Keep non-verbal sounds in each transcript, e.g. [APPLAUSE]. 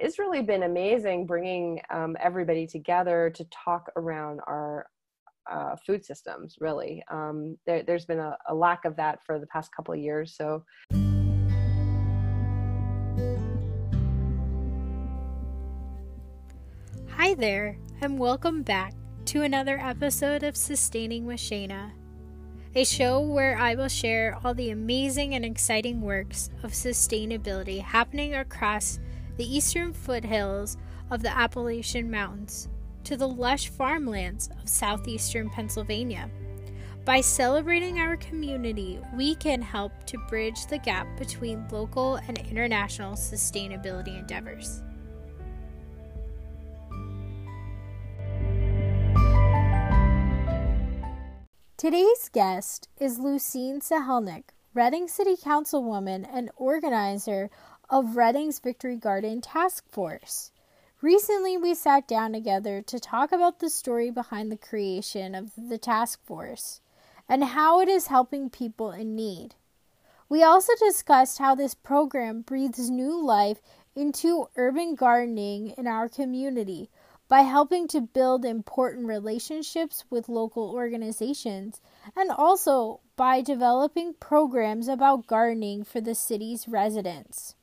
it's really been amazing bringing um, everybody together to talk around our uh, food systems. Really, um, there, has been a, a, lack of that for the past couple of years. So. Hi there, and welcome back to another episode of Sustaining with Shayna a show where I will share all the amazing and exciting works of sustainability happening across the eastern foothills of the Appalachian Mountains to the lush farmlands of southeastern Pennsylvania. By celebrating our community, we can help to bridge the gap between local and international sustainability endeavors. Today's guest is Lucine Sihelnik, Reading City Councilwoman and organizer of Reading's Victory Garden Task Force. Recently, we sat down together to talk about the story behind the creation of the task force and how it is helping people in need. We also discussed how this program breathes new life into urban gardening in our community by helping to build important relationships with local organizations and also by developing programs about gardening for the city's residents.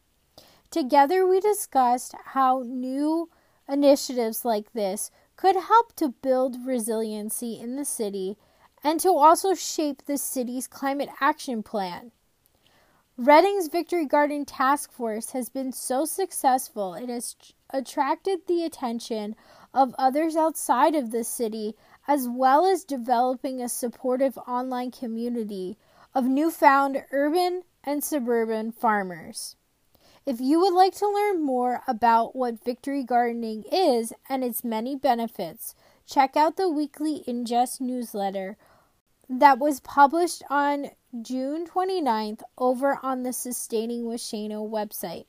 Together, we discussed how new initiatives like this could help to build resiliency in the city and to also shape the city's climate action plan. Reading's Victory Garden Task Force has been so successful, it has attracted the attention of others outside of the city, as well as developing a supportive online community of newfound urban and suburban farmers. If you would like to learn more about what Victory Gardening is and its many benefits, check out the weekly Ingest newsletter that was published on June 29th over on the Sustaining with Shayna website.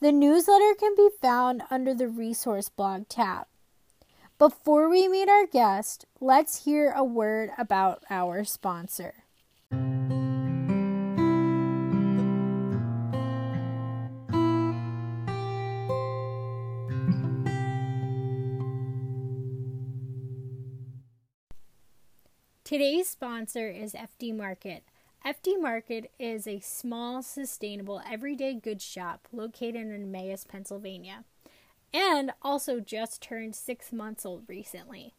The newsletter can be found under the Resource Blog tab. Before we meet our guest, let's hear a word about our sponsor. Today's sponsor is FD Market. FD Market is a small, sustainable, everyday goods shop located in Emmaus, Pennsylvania, and also just turned six months old recently.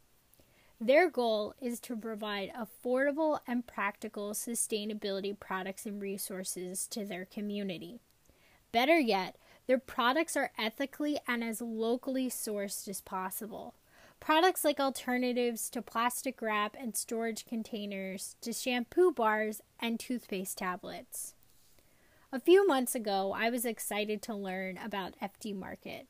Their goal is to provide affordable and practical sustainability products and resources to their community. Better yet, their products are ethically and as locally sourced as possible. Products like alternatives to plastic wrap and storage containers, to shampoo bars and toothpaste tablets. A few months ago, I was excited to learn about FD Market,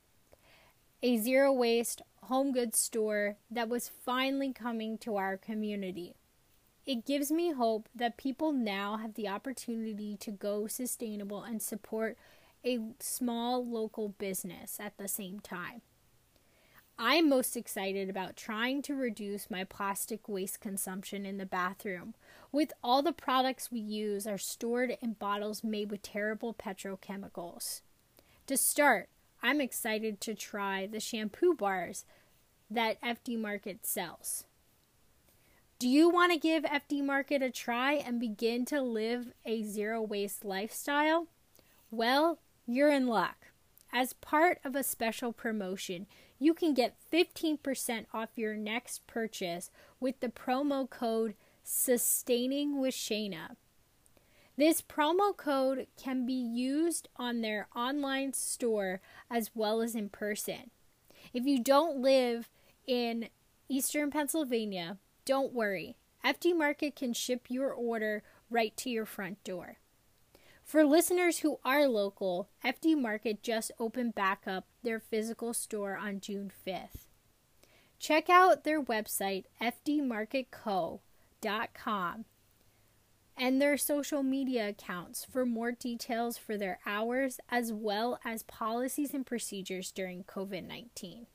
a zero waste home goods store that was finally coming to our community. It gives me hope that people now have the opportunity to go sustainable and support a small local business at the same time. I'm most excited about trying to reduce my plastic waste consumption in the bathroom. With all the products we use are stored in bottles made with terrible petrochemicals. To start, I'm excited to try the shampoo bars that FD Market sells. Do you want to give FD Market a try and begin to live a zero waste lifestyle? Well, you're in luck. As part of a special promotion, you can get 15% off your next purchase with the promo code Sustaining with Shayna. This promo code can be used on their online store as well as in person. If you don't live in Eastern Pennsylvania, don't worry. FD Market can ship your order right to your front door. For listeners who are local, FD Market just opened back up their physical store on June 5th. Check out their website, fdmarketco.com, and their social media accounts for more details for their hours as well as policies and procedures during COVID 19.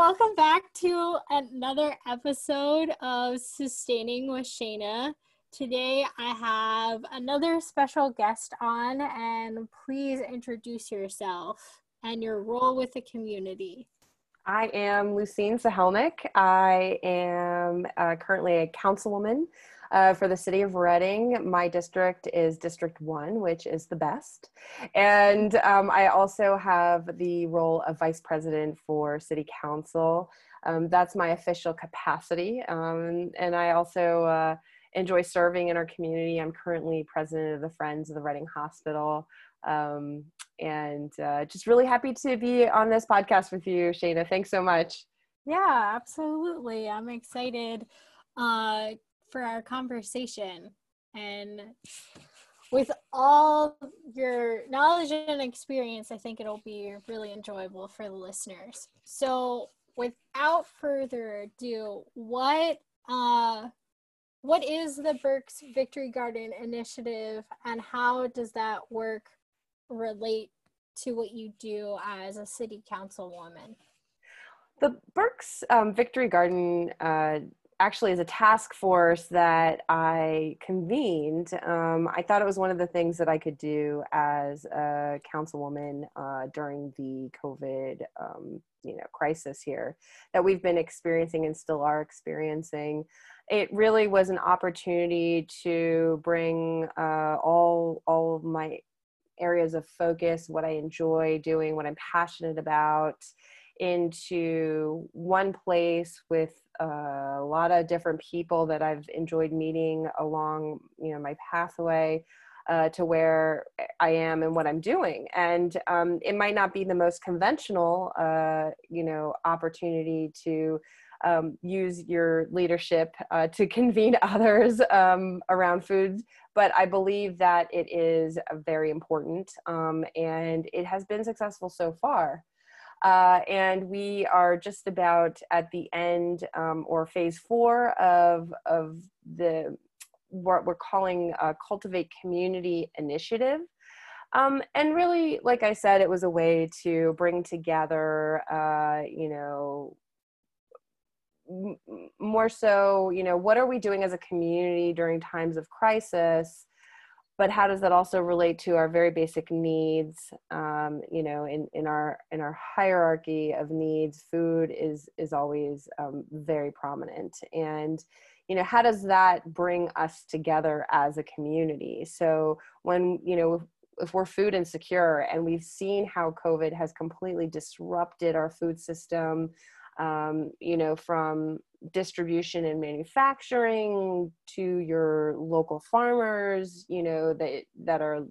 Welcome back to another episode of Sustaining with Shayna. Today I have another special guest on, and please introduce yourself and your role with the community. I am Lucine Sihelnik. I am uh, currently a councilwoman uh, for the city of Reading. My district is District 1, which is the best. And um, I also have the role of vice president for city council. Um, that's my official capacity. Um, and I also uh, enjoy serving in our community. I'm currently president of the Friends of the Reading Hospital. Um, and uh, just really happy to be on this podcast with you, Shayna. Thanks so much. Yeah, absolutely. I'm excited uh, for our conversation. And with all your knowledge and experience, I think it'll be really enjoyable for the listeners. So, without further ado, what uh, what is the Berks Victory Garden initiative, and how does that work relate to what you do as a city councilwoman? The Berks um, Victory Garden uh, actually is a task force that I convened. Um, I thought it was one of the things that I could do as a councilwoman uh, during the COVID, um, you know, crisis here that we've been experiencing and still are experiencing. It really was an opportunity to bring uh, all all of my areas of focus, what I enjoy doing, what I'm passionate about into one place with uh, a lot of different people that I've enjoyed meeting along, you know, my pathway uh, to where I am and what I'm doing. And um, it might not be the most conventional, uh, you know, opportunity to um, use your leadership uh, to [LAUGHS] convene others um, around food, but I believe that it is very important um, and it has been successful so far. Uh, and we are just about at the end um, or phase four of, of the what we're calling a Cultivate Community Initiative. Um, and really, like I said, it was a way to bring together, uh, you know, more so, you know, what are we doing as a community during times of crisis? But how does that also relate to our very basic needs? Um, you know in, in our in our hierarchy of needs food is is always um, very prominent. And you know how does that bring us together as a community? So when you know if we're food insecure and we've seen how covid has completely disrupted our food system um, you know, from distribution and manufacturing to your local farmers, you know, that that are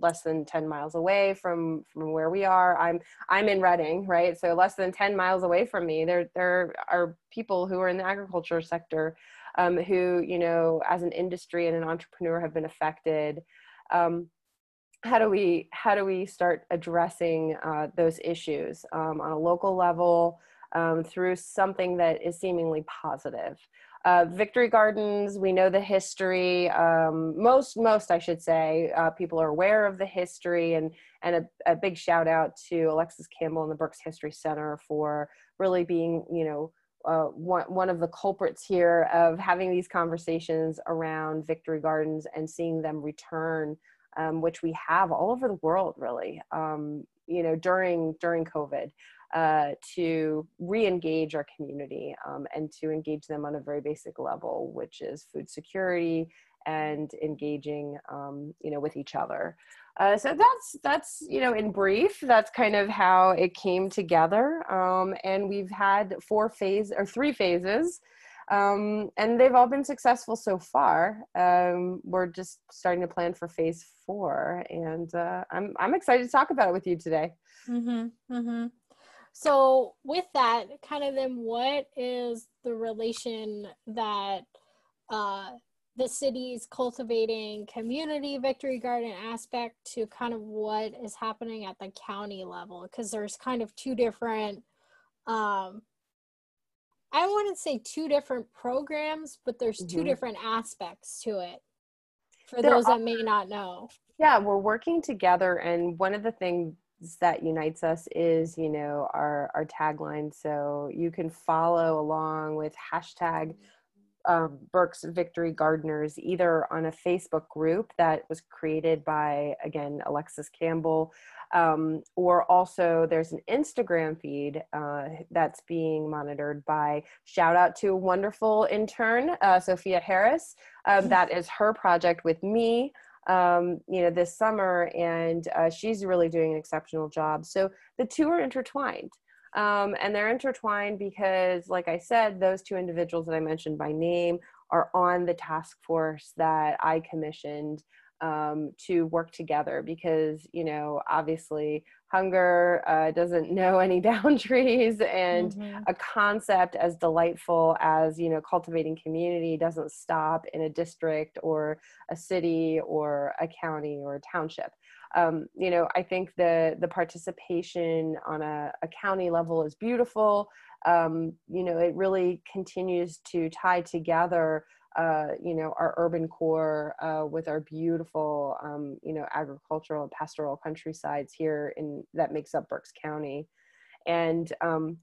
less than 10 miles away from from where we are. I'm i'm in reading right? So less than 10 miles away from me there there are people who are in the agriculture sector um, who you know as an industry and an entrepreneur have been affected. Um, how do we how do we start addressing uh, those issues um, on a local level um, through something that is seemingly positive. Uh, victory gardens, we know the history. Um, most, most I should say, uh, people are aware of the history, and and a, a, big shout out to Alexis Campbell and the Berks History Center for really being, you know, uh, one one of the culprits here of having these conversations around victory gardens and seeing them return, um, which we have all over the world, really. Um, you know, during during COVID uh, to re-engage our community um, and to engage them on a very basic level, which is food security and engaging, um, you know, with each other. Uh, so that's that's you know in brief that's kind of how it came together. Um, and we've had four phase or three phases. Um, and they've all been successful so far. Um, we're just starting to plan for phase four. And uh, I'm, I'm excited to talk about it with you today. Mm-hmm, mm-hmm. So, with that, kind of then, what is the relation that uh, the city's cultivating community victory garden aspect to kind of what is happening at the county level? Because there's kind of two different, um, I wouldn't say two different programs, but there's mm-hmm. two different aspects to it for there those are, that may not know. Yeah, we're working together, and one of the things that unites us is you know our our tagline so you can follow along with hashtag um, Berks Victory Gardeners either on a Facebook group that was created by, again, Alexis Campbell, um, or also there's an Instagram feed uh, that's being monitored by, shout out to a wonderful intern, uh, Sophia Harris. Um, that is her project with me. Um, you know, this summer, and uh, she's really doing an exceptional job. So the two are intertwined. Um, and they're intertwined because, like I said, those two individuals that I mentioned by name are on the task force that I commissioned um, to work together because, you know, obviously hunger uh, doesn't [LAUGHS] know any boundaries and mm-hmm. a concept as delightful as, you know, cultivating community doesn't stop in a district or a city or a county or a township um, you know, I think the the participation on a, a county level is beautiful. Um, you know, it really continues to tie together, uh, you know, our urban core uh, with our beautiful, um, you know, agricultural and pastoral countrysides here in that makes up Berks County, and um,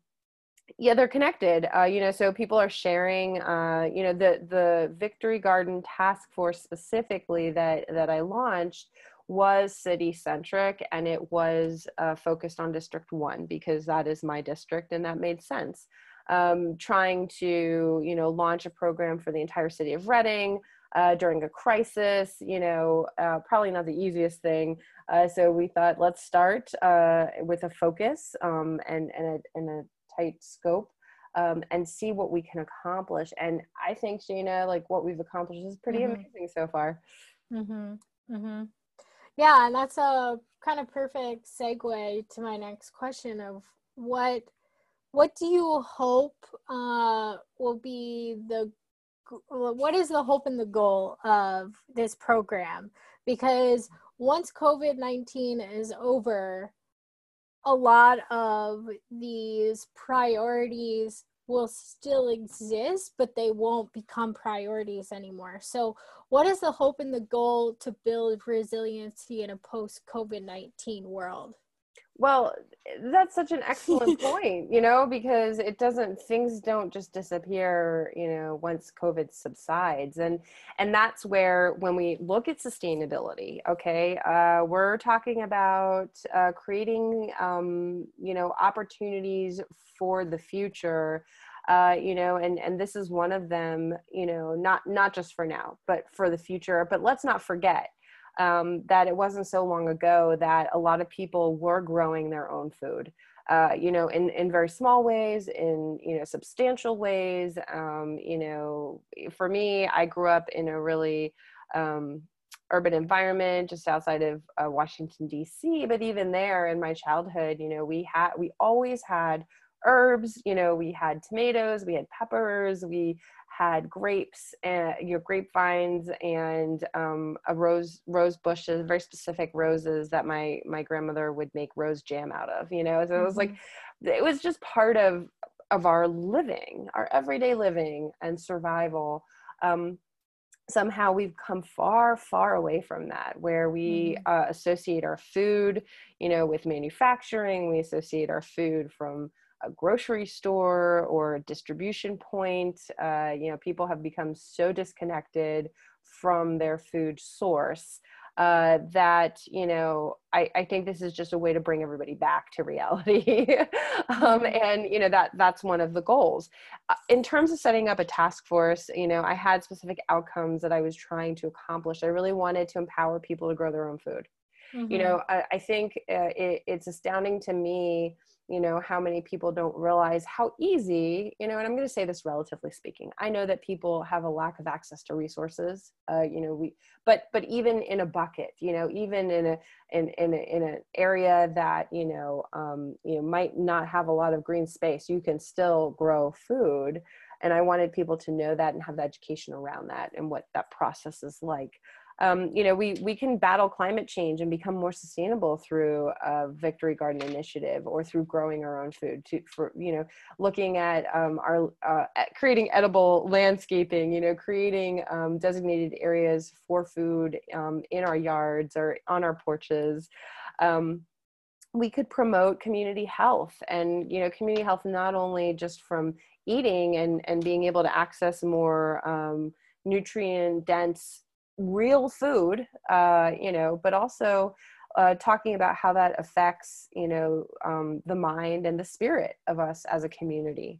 yeah, they're connected. Uh, you know, so people are sharing. Uh, you know, the the Victory Garden Task Force specifically that that I launched was city centric and it was uh, focused on District 1 because that is my district and that made sense. Um, trying to, you know, launch a program for the entire city of Reading uh, during a crisis, you know, uh, probably not the easiest thing. Uh, so we thought, let's start uh, with a focus um, and, and, a, and a tight scope. Um, and see what we can accomplish. And I think, Shayna, like what we've accomplished is pretty mm-hmm. amazing so far. Mm-hmm. Mm-hmm. Yeah, and that's a kind of perfect segue to my next question of what what do you hope uh, will be the what is the hope and the goal of this program? Because once COVID 19 is over, a lot of these priorities will still exist, but they won't become priorities anymore. So, what is the hope and the goal to build resiliency in a post COVID 19 world? Well, that's such an excellent [LAUGHS] point, you know, because it doesn't things don't just disappear, you know, once COVID subsides. And and that's where when we look at sustainability, okay, uh, we're talking about uh, creating um, you know, opportunities for the future. Uh, you know, and and this is one of them, you know, not not just for now, but for the future. But let's not forget um, that it wasn't so long ago that a lot of people were growing their own food. Uh, you know, in, in very small ways, in, you know, substantial ways. Um, you know, for me, I grew up in a really um, urban environment just outside of uh, Washington, D.C. But even there in my childhood, you know, we had, we always had herbs, you know, we had tomatoes, we had peppers, we had grapes and your know grapevines and um, a rose rose bushes very specific roses that my my grandmother would make rose jam out of you know so mm-hmm. it was like mm-hmm. it was just part of of our living our everyday living and survival um, somehow we've come far far away from that where we mm-hmm. uh, associate our food you know with manufacturing we associate our food from a grocery store or a distribution point. Uh, you know, people have become so disconnected from their food source uh, that you know I, I, think this is just a way to bring everybody back to [LAUGHS] reality um, mm-hmm. and you know that that's one of the goals uh, in terms of setting up a task force you know i had specific outcomes that i was trying to accomplish i really wanted to empower people to grow their own food mm-hmm. you know i, I think uh, it, it's astounding to me you know how many people don't realize how easy you know and i'm going to say this relatively speaking i know that people have a lack of access to resources uh, you know we but but even in a bucket you know even in a in in, a, in an area that you know um, you know might not have a lot of green space you can still grow food. And i wanted people to know that and have the education around that and what that process is like um, you know, we, we can battle climate change and become more sustainable through a Victory Garden initiative or through growing our own food to, for, you know, looking at um, our, uh, creating edible landscaping, you know, creating um, designated areas for food um, in our yards or on our porches. Um, we could promote community health and you know community health not only just from eating and and being able to access more um, nutrient dense real food uh, you know but also uh, talking about how that affects you know um, the mind and the spirit of us as a community.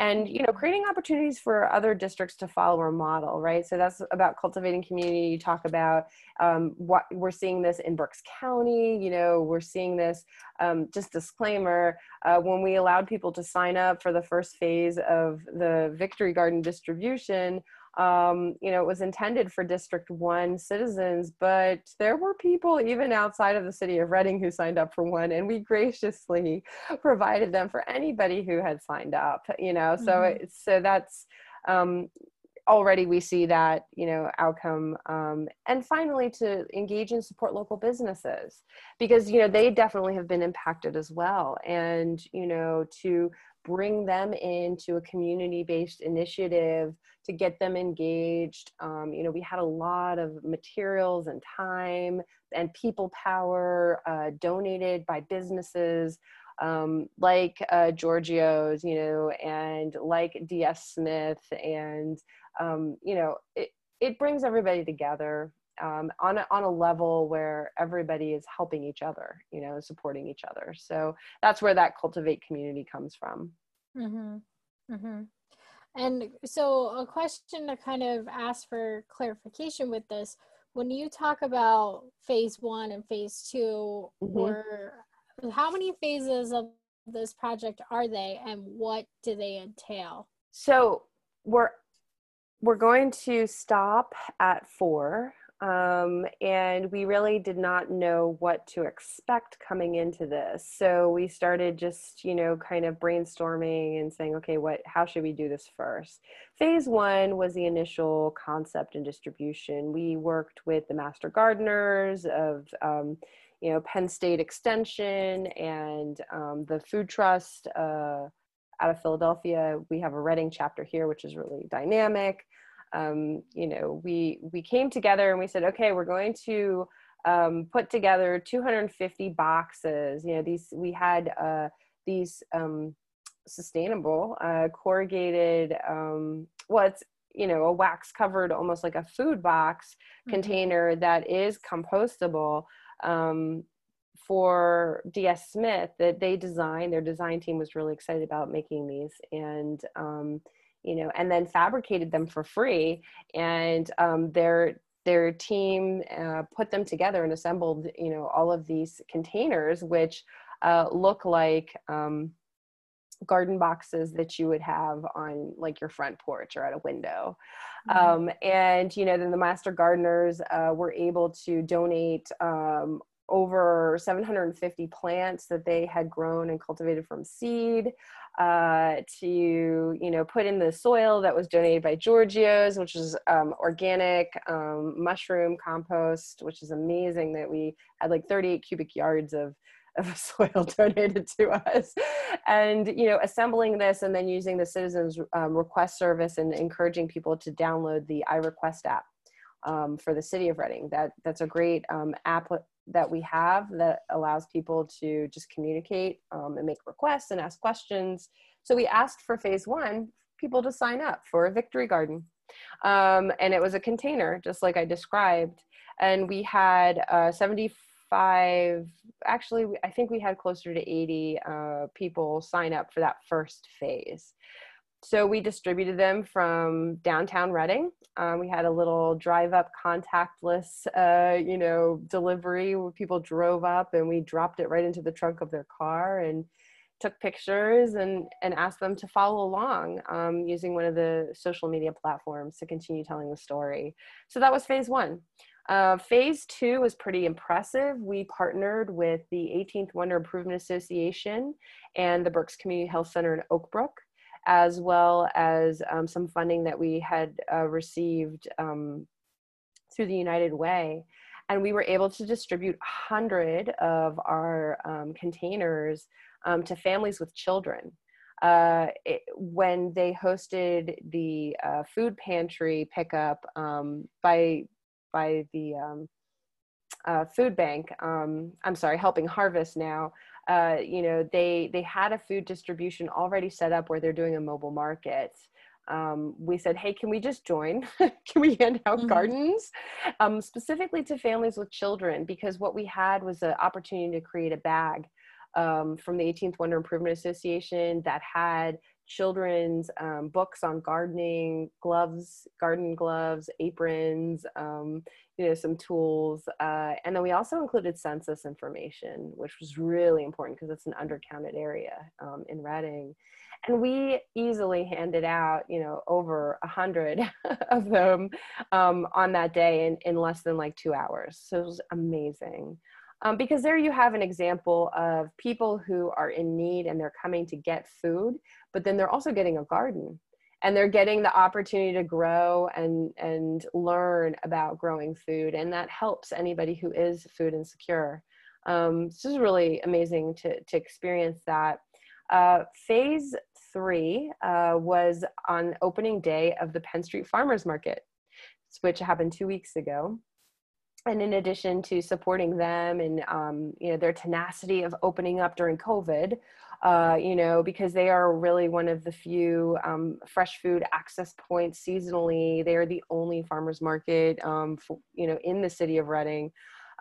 And you know creating opportunities for other districts to follow our model right? So that's about cultivating community. You talk about um, what we're seeing this in berks county you know we're seeing this um, just disclaimer uh, when we allowed people to sign up for the first phase of the victory garden distribution um, you know, it was intended for District 1 citizens, but there were people even outside of the city of Reading who signed up for one, and we graciously [LAUGHS] provided them for anybody who had signed up, you know, so, mm-hmm. so that's, um, already we see that you know outcome um, and finally to engage and support local businesses because you know they definitely have been impacted as well and you know to bring them into a community-based initiative to get them engaged. Um, you know, we had a lot of materials and time and people power uh, donated by businesses um, like uh, Giorgio's, you know, and like DS Smith, and um, you know, it it brings everybody together um, on a, on a level where everybody is helping each other, you know, supporting each other. So that's where that cultivate community comes from. Mm-hmm. Mm-hmm. And so, a question to kind of ask for clarification with this when you talk about phase one and phase 2 mm-hmm. or how many phases of this project are they and what do they entail? So, we're we're going to stop at four um, and we really did not know what to expect coming into this. So we started just you know kind of brainstorming and saying okay what how should we do this first? Phase one was the initial concept and distribution. We worked with the master gardeners of um, you know penn state extension and um, the food trust uh, out of philadelphia. We have a reading chapter here which is really dynamic um, you know, we we came together and we said, okay, we're going to um, put together 250 boxes. You know, these we had uh, these um, sustainable uh, corrugated. Um, well, it's you know a wax covered, almost like a food box mm-hmm. container that is compostable. Um, for DS Smith that they designed, their design team was really excited about making these, and um, you know, and then fabricated them for free. And um, their their team uh, put them together and assembled, you know, all of these containers, which uh, look like um, garden boxes that you would have on like your front porch or at a window. Mm-hmm. Um, and, you know, then the master gardeners uh, were able to donate um, over 750 plants that they had grown and cultivated from seed uh, to you know put in the soil that was donated by Giorgio's, which is um, organic um, mushroom compost, which is amazing that we had like 38 cubic yards of of [LAUGHS] soil donated to us and you know assembling this and then using the citizens um, request service and encouraging people to download the iRequest app um, for the city of Reading. That that's a great um, app that we have that allows people to just communicate um, and make requests and ask questions. So we asked for phase one people to sign up for a victory garden. Um, and it was a container, just like I described. And we had uh, 75, actually, I think we had closer to 80 uh, people sign up for that first phase so we distributed them from downtown Reading. Um, we had a little drive up contactless, uh, you know, delivery where people drove up and we dropped it right into the trunk of their car and took pictures and, and asked them to follow along um, using one of the social media platforms to continue telling the story. So that was phase one. Uh, phase two was pretty impressive. We partnered with the 18th Wonder Improvement Association and the Berks Community Health Center in Oak Brook as well as um, some funding that we had uh, received um, through the United Way. And we were able to distribute 100 of our um, containers um, to families with children. Uh, it, when they hosted the uh, food pantry pickup um, by by the um, uh, food bank, I'm sorry, Helping Harvest now, uh, you know, they they had a food distribution already set up where they're doing a mobile market. Um, we said, hey, can we just join? [LAUGHS] can we hand out mm-hmm. gardens um, specifically to families with children? Because what we had was an opportunity to create a bag um, from the 18th Wonder Improvement Association that had children's um, books on gardening, gloves, garden gloves, aprons, um, you know, some tools. Uh, and then we also included census information, which was really important because it's an undercounted area um, in Reading. And we easily handed out, you know, over a hundred [LAUGHS] of them um, on that day in, in less than like two hours. So it was amazing. Um, because there you have an example of people who are in need and they're coming to get food, but then they're also getting a garden. And they're getting the opportunity to grow and and learn about growing food and that helps anybody who is food insecure. Um, this is really amazing to to experience that. Uh, phase three uh, was on opening day of the penn street farmers market which happened two weeks ago and in addition to supporting them and um, you know their tenacity of opening up during covid uh, you know because they are really one of the few um, fresh food access points seasonally they are the only farmers market um, for, you know in the city of reading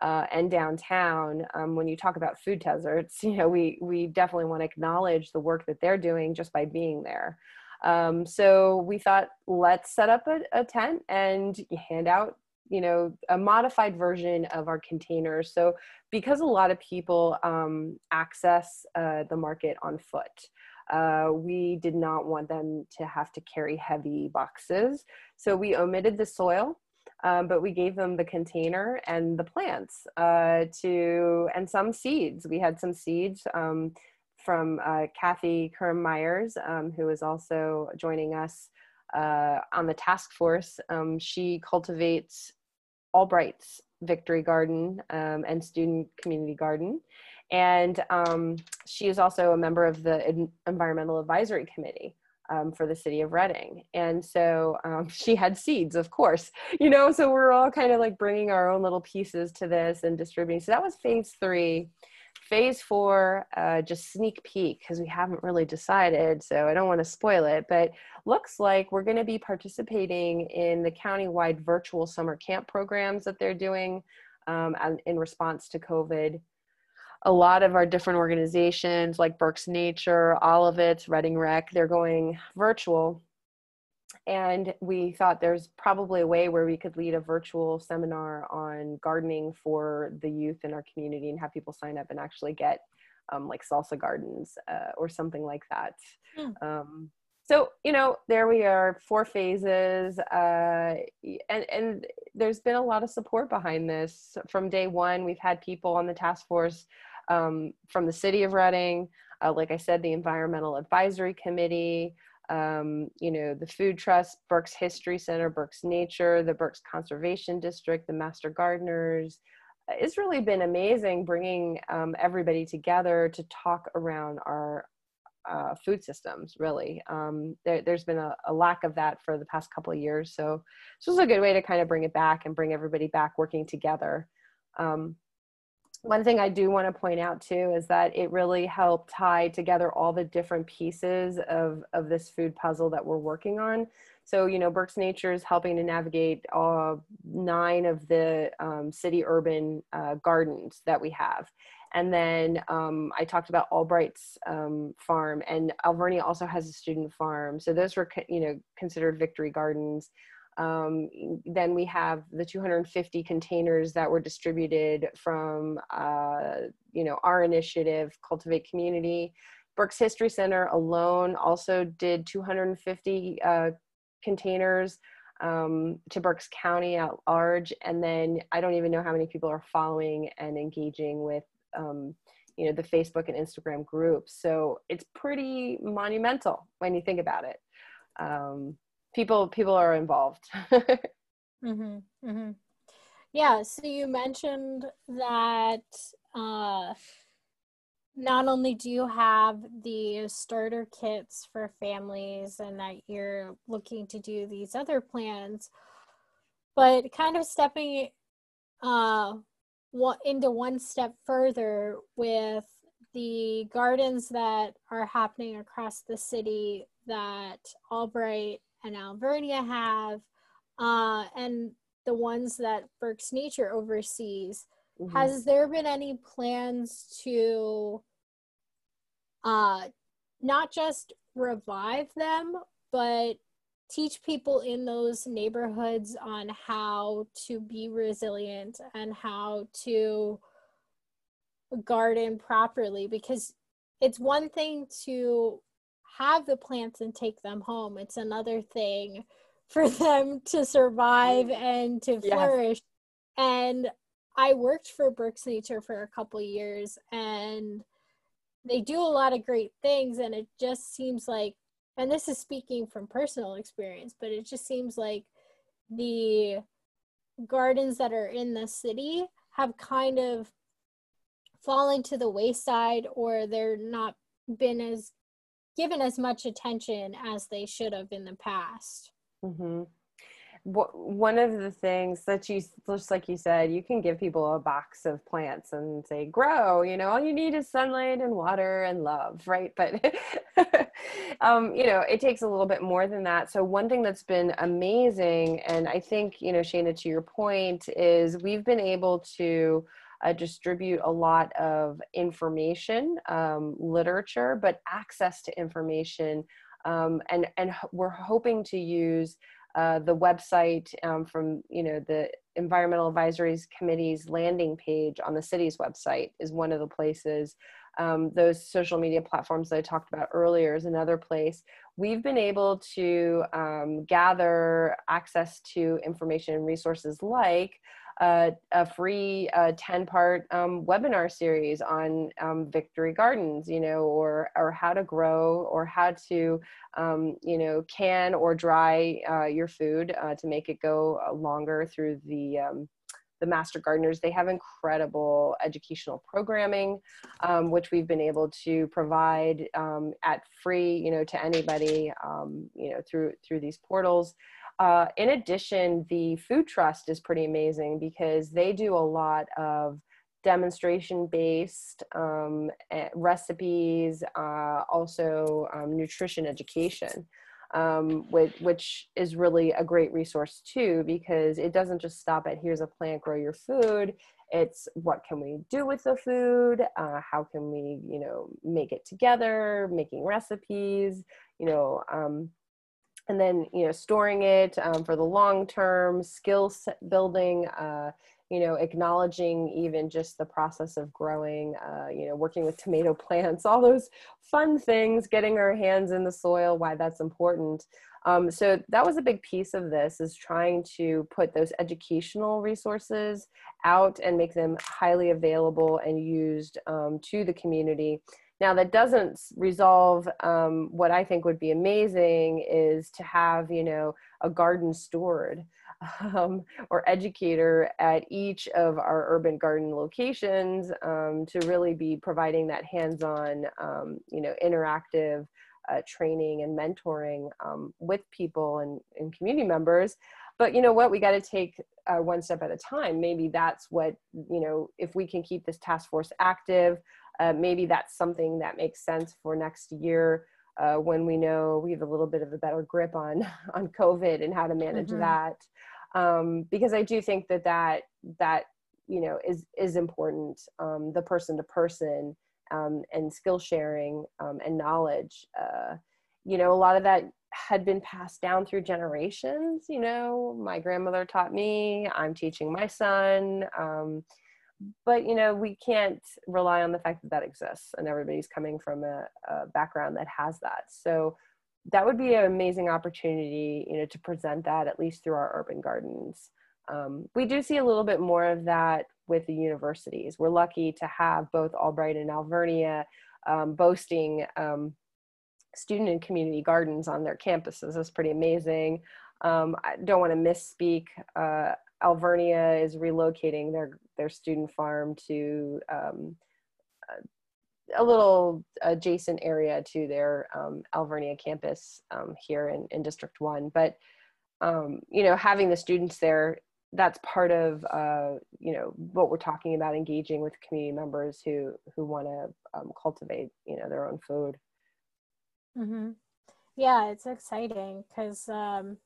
uh, and downtown. Um, when you talk about food deserts [LAUGHS] you know we we definitely want to acknowledge the work that they're doing just by being there. Um, so we thought let's set up a, a tent and hand out you know a modified version of our containers so because a lot of people um, access uh, the market on foot uh, we did not want them to have to carry heavy boxes. So we omitted the soil um, but we gave them the container and the plants uh, to and some seeds. We had some seeds um, from uh, kathy kerm myers um, who is also joining us uh, on the task force. Um, she cultivates Albright's Victory Garden um, and Student Community Garden. And um, she is also a member of the Environmental Advisory Committee um, for the city of Reading. And so um, [LAUGHS] she had seeds, of course, you know, so we're all kind of like bringing our own little pieces to this and distributing. So that was phase three. Phase four, uh, just sneak peek because we haven't really decided, so I don't want to spoil it, but looks like we're going to be participating in the countywide virtual summer camp programs that they're doing um, in response to COVID. A lot of our different organizations like Berks Nature, it's Reading Rec, they're going virtual and we thought there's probably a way where we could lead a virtual seminar on gardening for the youth in our community and have people sign up and actually get um, like salsa gardens uh, or something like that. Mm. Um, so you know, there we are, four phases, uh, and and there's been a lot of support behind this from day one. We've had people on the task force um, from the city of Reading, uh, like I said, the Environmental Advisory Committee um, you know, the Food Trust, Berks History Center, Berks Nature, the Berks Conservation District, the Master Gardeners. It's really been amazing bringing um, everybody together to talk around our uh, food systems, really. Um, there, has been a, a, lack of that for the past couple of years. So this was a good way to kind of bring it back and bring everybody back working together. Um, one thing I do want to point out too is that it really helped tie together all the different pieces of, of this food puzzle that we're working on. So, you know, Berks Nature is helping to navigate uh, nine of the um, city urban uh, gardens that we have. And then um, I talked about Albright's um, farm, and Alvernia also has a student farm. So those were, you know, considered victory gardens. Um, then we have the 250 containers that were distributed from, uh, you know, our initiative, Cultivate Community. Berks History Center alone also did 250 uh, containers um, to Berks County at large. And then I don't even know how many people are following and engaging with, um, you know, the Facebook and Instagram groups. So it's pretty monumental when you think about it. Um, people people are involved [LAUGHS] mm-hmm, mm-hmm. yeah so you mentioned that uh, not only do you have the starter kits for families and that you're looking to do these other plans but kind of stepping uh, into one step further with the gardens that are happening across the city that Albright and Alvernia have, uh, and the ones that Berks Nature oversees, mm-hmm. has there been any plans to uh, not just revive them, but teach people in those neighborhoods on how to be resilient and how to garden properly because it's one thing to have the plants and take them home. It's another thing [LAUGHS] for them to survive and to flourish. Yes. and i worked for berks nature for a couple years and they do a lot of great things and it just seems like and this is speaking from personal experience but it just seems like the gardens that are in the city have kind of fallen to the wayside or they're not been as given as much attention as they should have in the past. Mm-hmm. One of the things that you just like you said you can give people a box of plants and say grow you know all you need is sunlight and water and love right? But [LAUGHS] um, you know it takes a little bit more than that. So one thing that's been amazing and i think you know Shayna to your point is we've been able to uh, distribute a lot of information um, literature but access to information um, and and we're hoping to use uh, the website um, from you know the environmental advisories committee's landing page on the city's website is one of the places. Um, those social media platforms that i talked about earlier is another place. We've been able to um, gather access to information and resources like uh, a free 10 part um, webinar series on um, victory gardens you know or or how to grow or how to um, you know can or dry uh, your food uh, to make it go uh, longer through the um, the master gardeners they have incredible educational programming um, which we've been able to provide um, at free you know to anybody um, you know through through these portals. Uh, in addition, the Food Trust is pretty amazing because they do a lot of demonstration based um, eh, recipes, uh, also um, nutrition education, um, which, which is really a great resource too because it doesn't just stop at here's a plant, grow your food. It's what can we do with the food? Uh, how can we, you know, make it together, making recipes, you know, um, and then you know storing it um, for the long term skill building uh, you know acknowledging even just the process of growing uh, you know working with tomato [LAUGHS] plants all those fun things getting our hands in the soil why that's important. Um, so that was a big piece of this is trying to put those educational resources out and make them highly available and used um, to the community. Now, that doesn't resolve um, what I think would be amazing is to have, you know, a garden steward [LAUGHS] um, or educator at each of our urban garden locations um, to really be providing that hands-on, um, you know, interactive uh, training and mentoring um, with people and, and community members. But you know what we got to take uh, one step at a time. Maybe that's what you know if we can keep this task force active uh, maybe that's something that makes sense for next year uh, when we know we have a little bit of a better grip on [LAUGHS] on COVID and how to manage mm-hmm. that. Um, because I do think that that that you know is is important. Um, the person to person um, and skill sharing um, and knowledge. Uh, you know, a lot of that had been passed down through generations. You know, my grandmother taught me. I'm teaching my son. But you know we can't rely on the fact that that exists and everybody's coming from a, a, background that has that. So that would be an amazing opportunity you know to present that at least through our urban gardens. Um, we do see a little bit more of that with the universities. We're lucky to have both albright and alvernia um, boasting um, student and community gardens on their campuses. That's pretty amazing. Um, I don't want to misspeak. Uh, Alvernia is relocating their their student farm to um, a little adjacent area to their um, Alvernia campus um, here in, in District One. But um, you know, having the students there that's part of uh, you know what we're talking about engaging with community members who who want to um, cultivate you know their own food mm-hmm. yeah it's exciting because um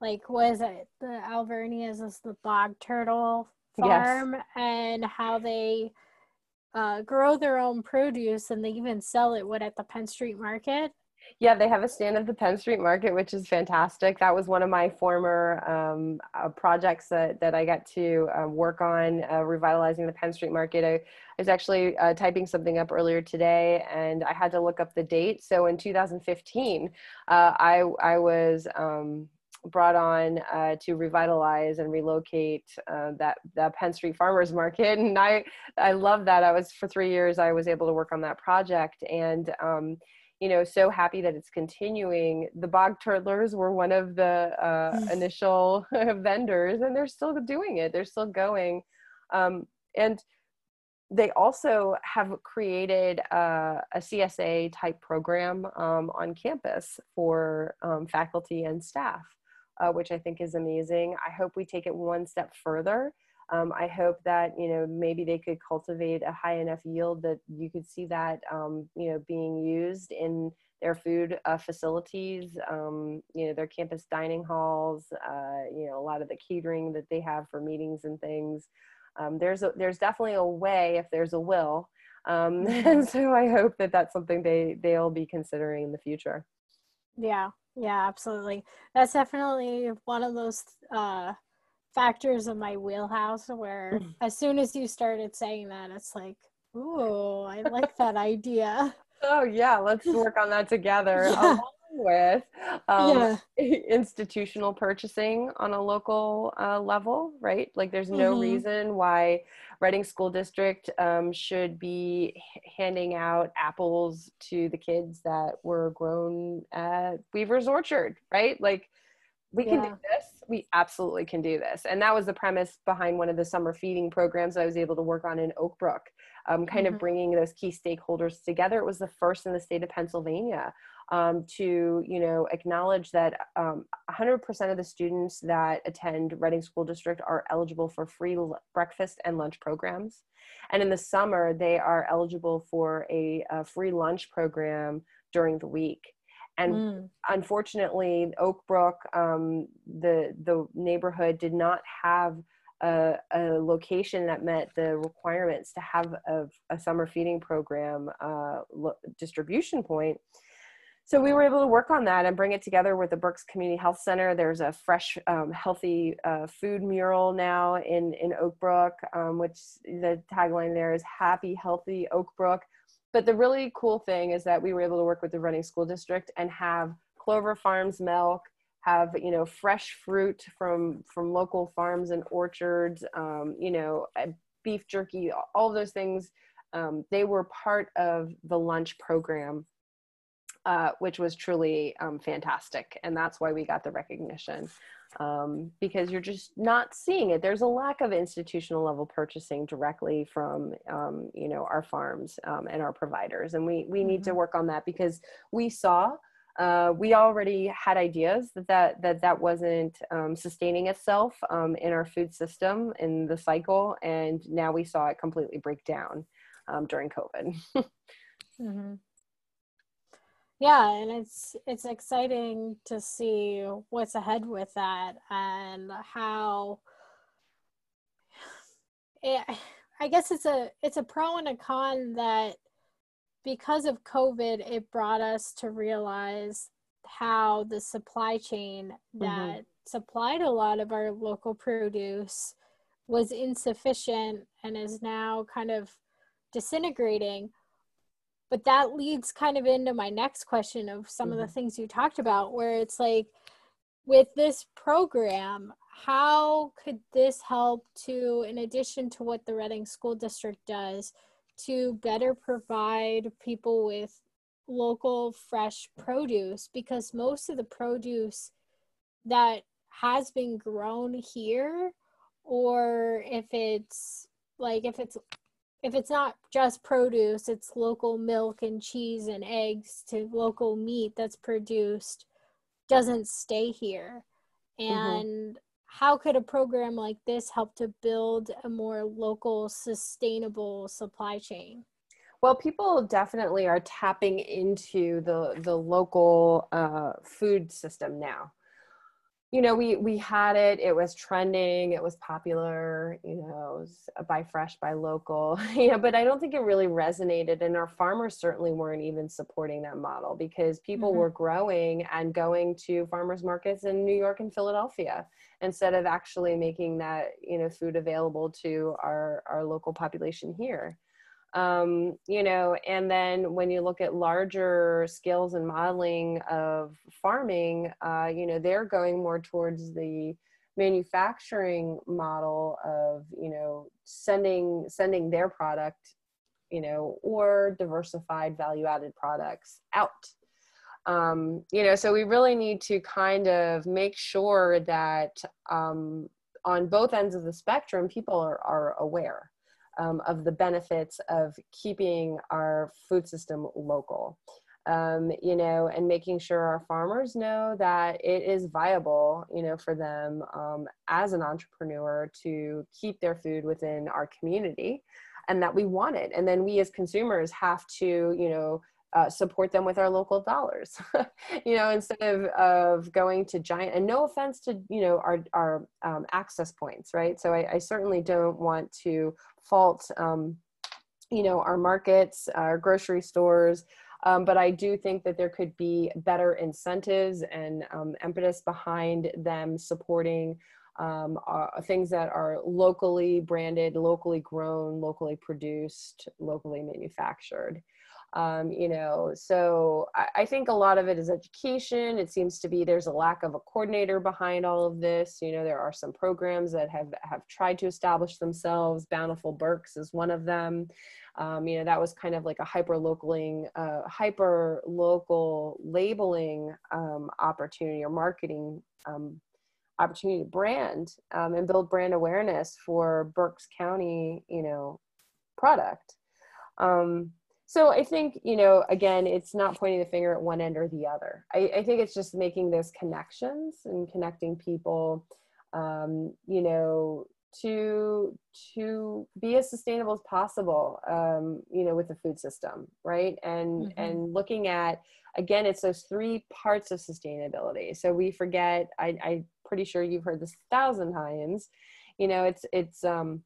like was it the alvernias is the bog turtle farm yes. and how they uh, grow their own produce and they even sell it what at the penn street market yeah, they have a stand at the Penn Street Market, which is fantastic. That was one of my former um, uh, projects that, that I got to uh, work on, uh, revitalizing the Penn Street Market. I, I was actually uh, typing something up earlier today and I had to look up the date. So in 2015, uh, I, I was um, brought on uh, to revitalize and relocate uh, that that Penn Street Farmers Market, [LAUGHS] and I I love that. I was for three years. I was able to work on that project, and um, you know so happy that it's continuing. The bog turtlers were one of the uh, initial [LAUGHS] vendors and they're still doing it. They're still going. Um, and they also have created a, a csa type program um, on campus for um, faculty and staff uh, which i think is amazing. I hope we take it one step further. Um, I hope that you know maybe they could cultivate a high enough yield that you could see that um, you know being used in their food uh, facilities, um, you know their campus dining halls, uh, you know a lot of the catering that they have for meetings and things. Um, there's a, there's definitely a way if there's a will, um, and [LAUGHS] so I hope that that's something they they'll be considering in the future. Yeah, yeah, absolutely. That's definitely one of those. Uh factors of my wheelhouse where [CLEARS THROAT] as soon as you started saying that, it's like, ooh, I like that [LAUGHS] idea. Oh yeah, let's work on that together. [LAUGHS] Yeah. With um, yeah. [LAUGHS] institutional purchasing on a local uh, level, right? Like, there's no mm-hmm. reason why Reading School District um, should be handing out apples to the kids that were grown at Weaver's Orchard, right? Like, we yeah. can do this we absolutely can do this and that was the premise behind one of the summer feeding programs i was able to work on in oak brook um, kind mm-hmm. of bringing those key stakeholders together it was the first in the state of pennsylvania um, to you know acknowledge that um, 100% of the students that attend reading school district are eligible for free breakfast and lunch programs. And in the summer they are eligible for a, a free lunch program during the week. And mm. unfortunately oak brook um, the the neighborhood did not have a, a, location that met the requirements to have a, a summer feeding program uh, distribution point so we were able to work on that and bring it together with the Berks Community Health Center. There's a fresh, um, healthy uh, food mural now in in Oak Brook, um, which the tagline there is "Happy, Healthy Oak Brook." But the really cool thing is that we were able to work with the Reading School District and have Clover Farms milk, have you know fresh fruit from from local farms and orchards, um, you know beef jerky, all those things. Um, they were part of the lunch program, uh, which was truly um, fantastic, and that's why we got the recognition um, because you're just not seeing it. There's a lack of institutional level purchasing directly from um, you know our farms um, and our providers, and we we need mm-hmm. to work on that because we saw. Uh, we already had ideas that that that, that wasn't um, sustaining itself um, in our food system in the cycle, and now we saw it completely break down um, during COVID. [LAUGHS] mm-hmm yeah and it's it's exciting to see what's ahead with that and how it, i guess it's a it's a pro and a con that because of covid it brought us to realize how the supply chain mm-hmm. that mm-hmm. supplied a lot of our local produce was insufficient and is now kind of disintegrating but that leads kind of into my next question of some mm-hmm. of the mm-hmm. things you talked about where it's like with this program how could this help to in addition to what the reading school district does to better provide people with local fresh produce because most of the produce that has been grown here or if it's like if it's if it's not just produce, it's local milk and cheese and eggs to local meat that's produced doesn't stay here. Mm-hmm. And mm-hmm. how could a program like this help to build a more local sustainable supply chain well people definitely are tapping into the the local uh, food system now you know we we had it it was trending it was popular you know was buy fresh buy local [LAUGHS] you know but i don't think it really resonated and our farmers certainly weren't even supporting that model because people mm-hmm. were growing and going to farmers markets in new york and philadelphia instead of actually making that you know food available to our our local population here um, you know and then when you look at larger scales and modeling of farming uh, you know they're going more towards the manufacturing model of you know sending sending their product you know or diversified value added products out. Um, you know so we really need to kind of make sure that um, on both ends of the spectrum people are, are aware um, of the benefits of keeping our food system local. Um, you know, and making sure our farmers know that it is viable, you know, for them um, as an entrepreneur to keep their food within our community and that we want it. And then we as consumers have to, you know, uh, support them with our local dollars [LAUGHS] you know instead of, of going to giant and no offense to you know our our um, access points right so I, I, certainly don't want to fault um, you know our markets our grocery stores. Um, but I do think that there could be better incentives and um, impetus behind them supporting um, uh, things that are locally branded, locally grown, locally produced, locally manufactured um, you know so I, I, think a lot of it is education. It seems to be there's a lack of a coordinator behind all of this. You know there are some programs that have have tried to establish themselves. Bountiful Berks is one of them. Um, you know that was kind of like a hyper localing uh, hyper local labeling um, opportunity or marketing um, opportunity to brand um, and build brand awareness for berks county you know product. Um, so I think, you know, again, it's not pointing the finger at one end or the other. I, I think it's just making those connections and connecting people, um, you know, to to be as sustainable as possible, um, you know, with the food system, right? And mm-hmm. and looking at again, it's those three parts of sustainability. So we forget. I, I'm pretty sure you've heard this a thousand times. You know, it's it's um,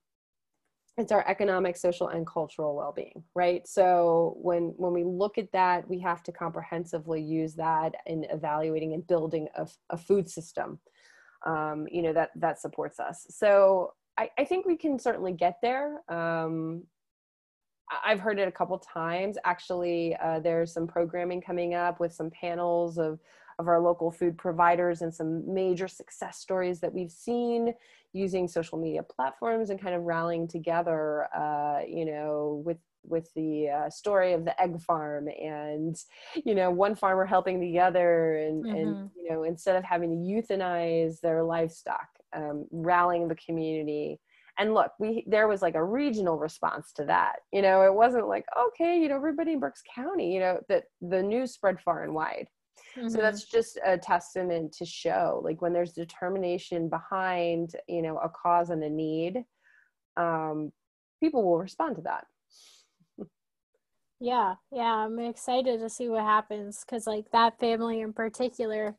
it's our economic social and cultural well-being right? So when when we look at that we have to comprehensively use that in evaluating and building a, a food system um, you know that that supports us. So I, I think we can certainly get there. Um, I've heard it a couple times. Actually, uh, there's some programming coming up with some panels of of our local food providers and some major success stories that we've seen using social media platforms and kind of rallying together, uh, you know, with with the uh, story of the egg farm and you know one farmer helping the other and mm-hmm. and you know instead of having to euthanize their livestock um, rallying the community. And look we there was like a regional response to that. You know it wasn't like okay you know everybody in berks county you know that the news spread far and wide Mm-hmm. So that's just a testament to show like when there's determination behind, you know, a cause and a need, um, people will respond to that. yeah, yeah, I'm excited to see what happens because like that family in particular,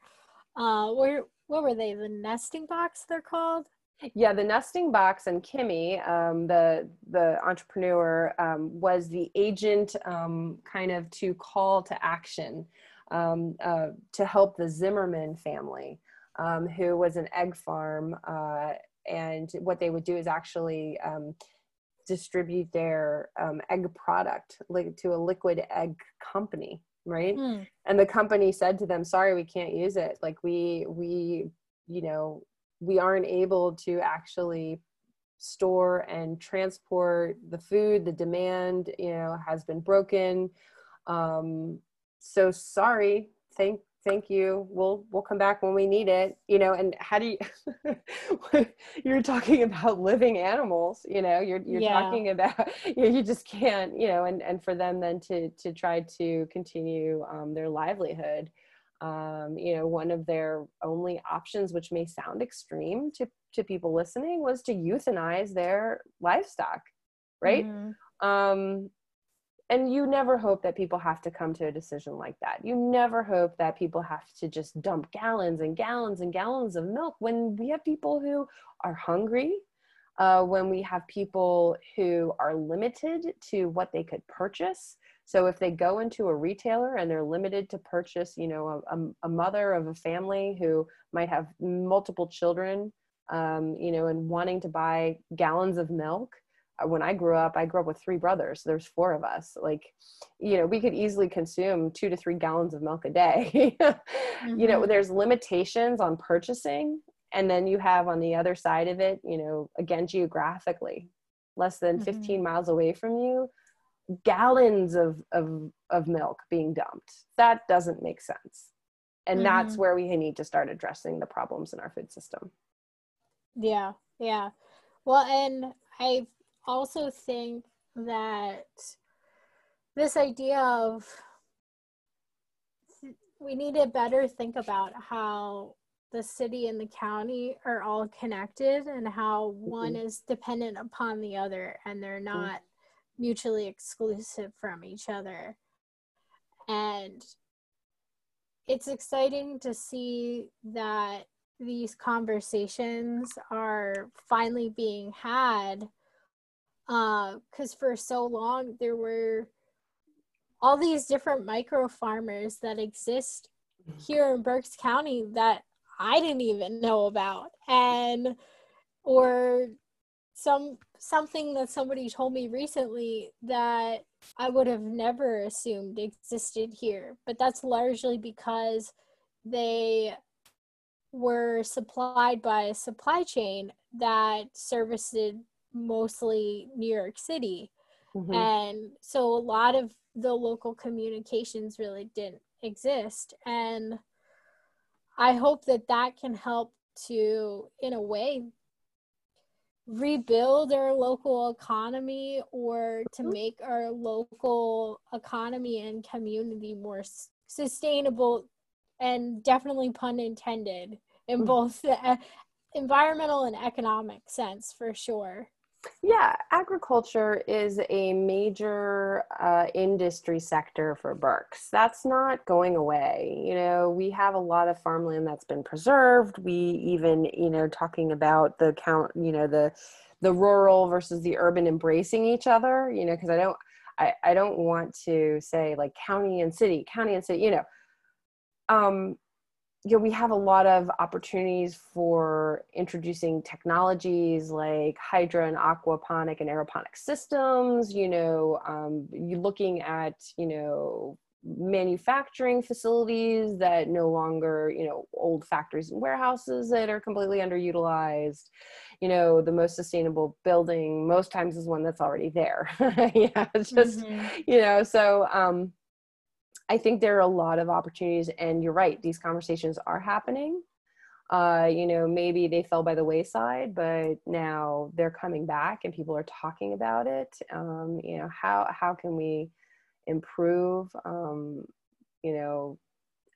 uh, where what were they? The nesting box they're called. Yeah, the nesting box and Kimmy, um, the the entrepreneur, um, was the agent, um, kind of to call to action um, uh, to help the Zimmerman family, um, who was an egg farm. Uh, and what they would do is actually um, distribute their um, egg product like, to a liquid egg company right mm. and the company said to them sorry we can't use it like we we you know we aren't able to actually store and transport the food the demand you know has been broken um, so sorry thank thank you we'll we'll come back when we need it you know and how do you [LAUGHS] you're talking about living animals you know you're you're yeah. talking about [LAUGHS] you, know, you just can't you know and and for them then to to try to continue um, their livelihood um, you know, one of their only options, which may sound extreme to, to people listening, was to euthanize their livestock, right? Mm-hmm. Um, and you never hope that people have to come to a decision like that. You never hope that people have to just dump gallons and gallons and gallons of milk when we have people who are hungry, uh, when we have people who are limited to what they could purchase. So if they go into a retailer and they're limited to purchase, you know, a, a mother of a family who might have multiple children, um, you know, and wanting to buy gallons of milk. Uh, when I grew up, I grew up with three brothers. there's four of us. Like, you know, we could easily consume two to three gallons of milk a day. mm-hmm. [LAUGHS] You know, mm-hmm. there's limitations on purchasing. And then you have on the other side of it, you know, again, geographically, less than mm-hmm. 15 miles away from you, gallons of, of, of milk being dumped. That doesn't make sense. And mm-hmm. that's where we need to start addressing the problems in our food system. Yeah, yeah. Well, and I also think that this idea of we need to better think about how the city and the county are all connected and how one mm-hmm. is dependent upon the other and they're mm-hmm. not mutually exclusive from each other. And it's exciting to see that these conversations are finally being had because uh, for so long there were all these different micro farmers that exist here in Berks County that I didn't even know about. And or some something that somebody told me recently that I would have never assumed existed here, but that's largely because they were supplied by a supply chain that serviced mostly New York City. Mm-hmm. And so a lot of the local communications really didn't exist. And I hope that that can help to, in a way, rebuild our local economy or to mm-hmm. make our local economy and community more s- sustainable and definitely pun intended in mm. both the environmental and economic sense for sure yeah, agriculture is a major uh, industry sector for Berks. That's not going away. You know, we have a lot of farmland that's been preserved. We even, you know, talking about the count, you know, the the rural versus the urban embracing each other. You know, because I don't, I, I don't want to say like county and city, county and city. You know, um, you know, we have a lot of opportunities for introducing technologies like hydro and aquaponic and aeroponic systems, you know, um, you looking at, you know, manufacturing facilities that no longer, you know, old factories and warehouses that are completely underutilized. You know, the most sustainable building most times is one that's already there. [LAUGHS] yeah, it's just, mm-hmm. you know, so, um, I think there are a lot of opportunities, and you're right, these conversations are happening. Uh, you know, maybe they fell by the wayside, but now they're coming back and people are talking about it. Um, you know, how how can we improve? Um, you know,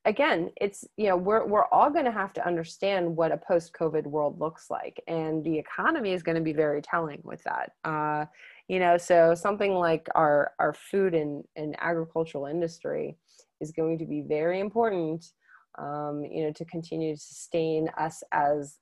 again, it's you know we're we're all going to have to understand what a post-COVID world looks like, and the economy is going to be very telling with that. Uh, you know so something like our our food and, and agricultural industry is going to be very important um, you know to continue to sustain us as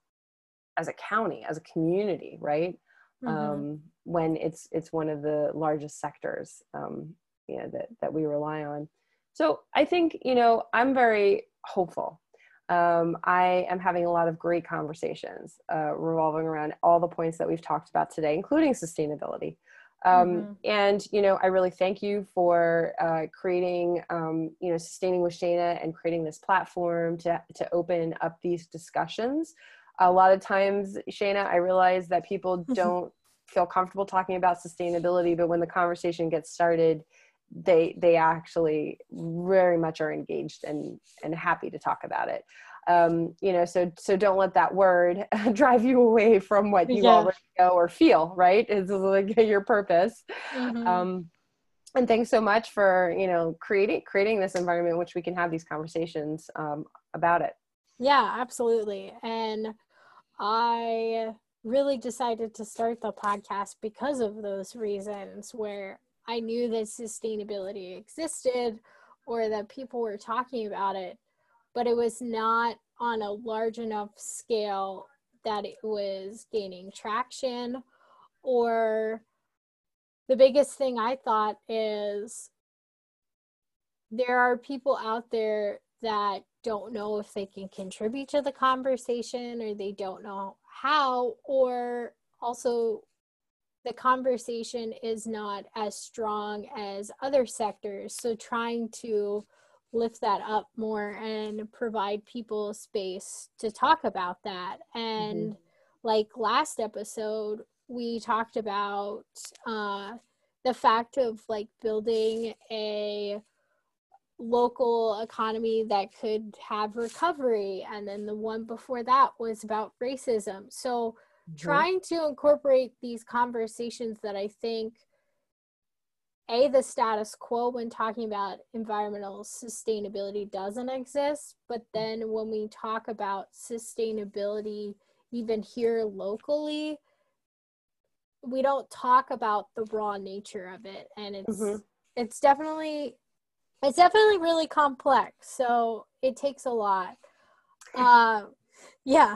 as a county as a community right mm-hmm. um, when it's it's one of the largest sectors um, you know that that we rely on so i think you know i'm very hopeful um, I am having a lot of great conversations uh, revolving around all the points that we've talked about today, including sustainability. Um, mm-hmm. And you know, I really thank you for uh, creating, um, you know, sustaining with Shayna and creating this platform to to open up these discussions. A lot of times, Shayna, I realize that people [LAUGHS] don't feel comfortable talking about sustainability, but when the conversation gets started, they they actually very much are engaged and and happy to talk about it um, you know so so don't let that word [LAUGHS] drive you away from what you yeah. already know or feel right? Is like [LAUGHS] your purpose. Mm-hmm. um, and thanks so much for you know creating creating this environment in which we can have these conversations um, about it. Yeah absolutely. And i really decided to start the podcast because of those reasons where i knew that sustainability existed or that people were talking about it but it was not on a large enough scale that it was gaining traction or the biggest thing I thought is there are people out there that don't know if they can contribute to the conversation or they don't know how, or also the conversation is not as strong as other sectors. So trying to lift that up more and provide people space to talk about that. And mm-hmm. like last episode, we talked about uh, the fact of like building a local economy that could have recovery and then the one before that was about racism so mm-hmm. trying to incorporate these conversations that i think a the status quo when talking about environmental sustainability doesn't exist but then when we talk about sustainability even here locally we don't talk about the raw nature of it. And it's mm-hmm. it's definitely it's definitely really complex. So it takes a lot. [LAUGHS] Uh, yeah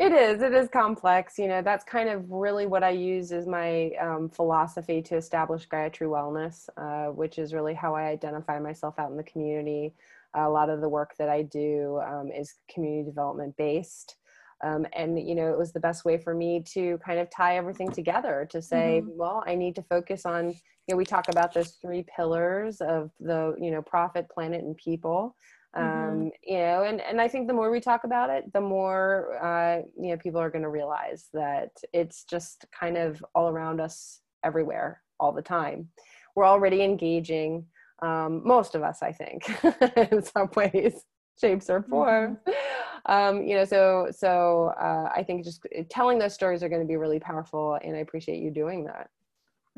it is it is complex you know that's kind of really what i use as my um, philosophy to establish gaia true wellness uh, which is really how i identify myself out in the community. A lot of the work that i do um, is community development based. Um, and you know it was the best way for me to kind of tie everything together to say mm-hmm. well i need to focus on you know we talk about those three pillars of the you know profit planet and people um, mm-hmm. you know and and i think the more we talk about it the more uh, you know people are going to realize that it's just kind of all around us everywhere all the time we're already engaging um, most of us i think [LAUGHS] in some ways shapes or forms mm-hmm um, you know, so so uh, I think just telling those stories are going to be really powerful, and I appreciate you doing that.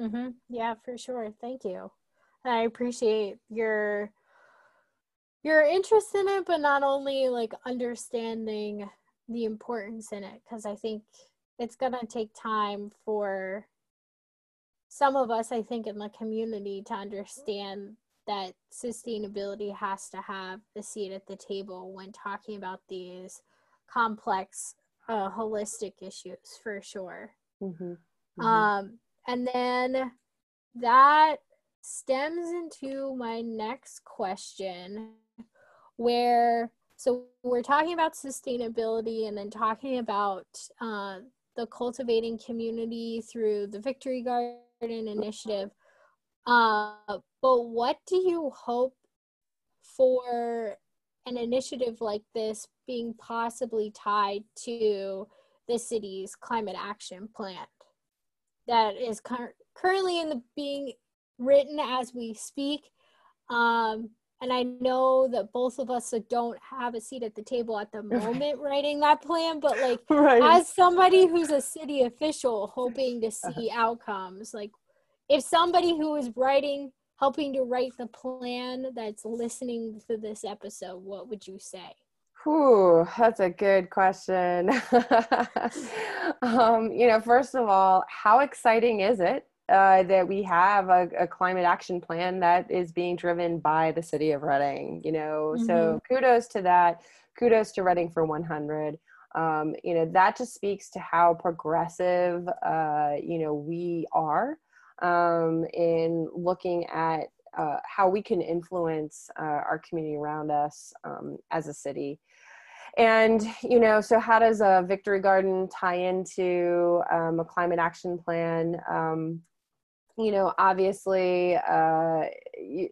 Mm-hmm. Yeah, for sure. Thank you. I appreciate your your interest in it, but not only like understanding the importance in it, because I think it's gonna take time for some of us, I think, in the community to understand that sustainability has to have a seat at the table when talking about these complex uh, holistic issues for sure mm-hmm. Mm-hmm. Um, and then that stems into my next question where so we're talking about sustainability and then talking about uh, the cultivating community through the victory garden initiative. Uh, but what do you hope for an initiative like this being possibly tied to the city's climate action plan that is cur- currently in the being written as we speak? Um, and i know that both of us don't have a seat at the table at the [LAUGHS] moment writing that plan but like [LAUGHS] right. as somebody who's a city official hoping to see outcomes like if somebody who is writing helping to write the plan that's listening to this episode what would you say Ooh, that's a good question. [LAUGHS] um, you know, first of all, how exciting is it uh, that we have a, a, climate action plan that is being driven by the city of Reading? You know, mm-hmm. so kudos to that. Kudos to Reading for 100. Um, you know, that just speaks to how progressive, uh, you know, we are um, in looking at uh, how we can influence uh, our community around us um, as a city. And, you know, so how does a victory garden tie into um, a climate action plan? Um, you know, obviously, uh, you,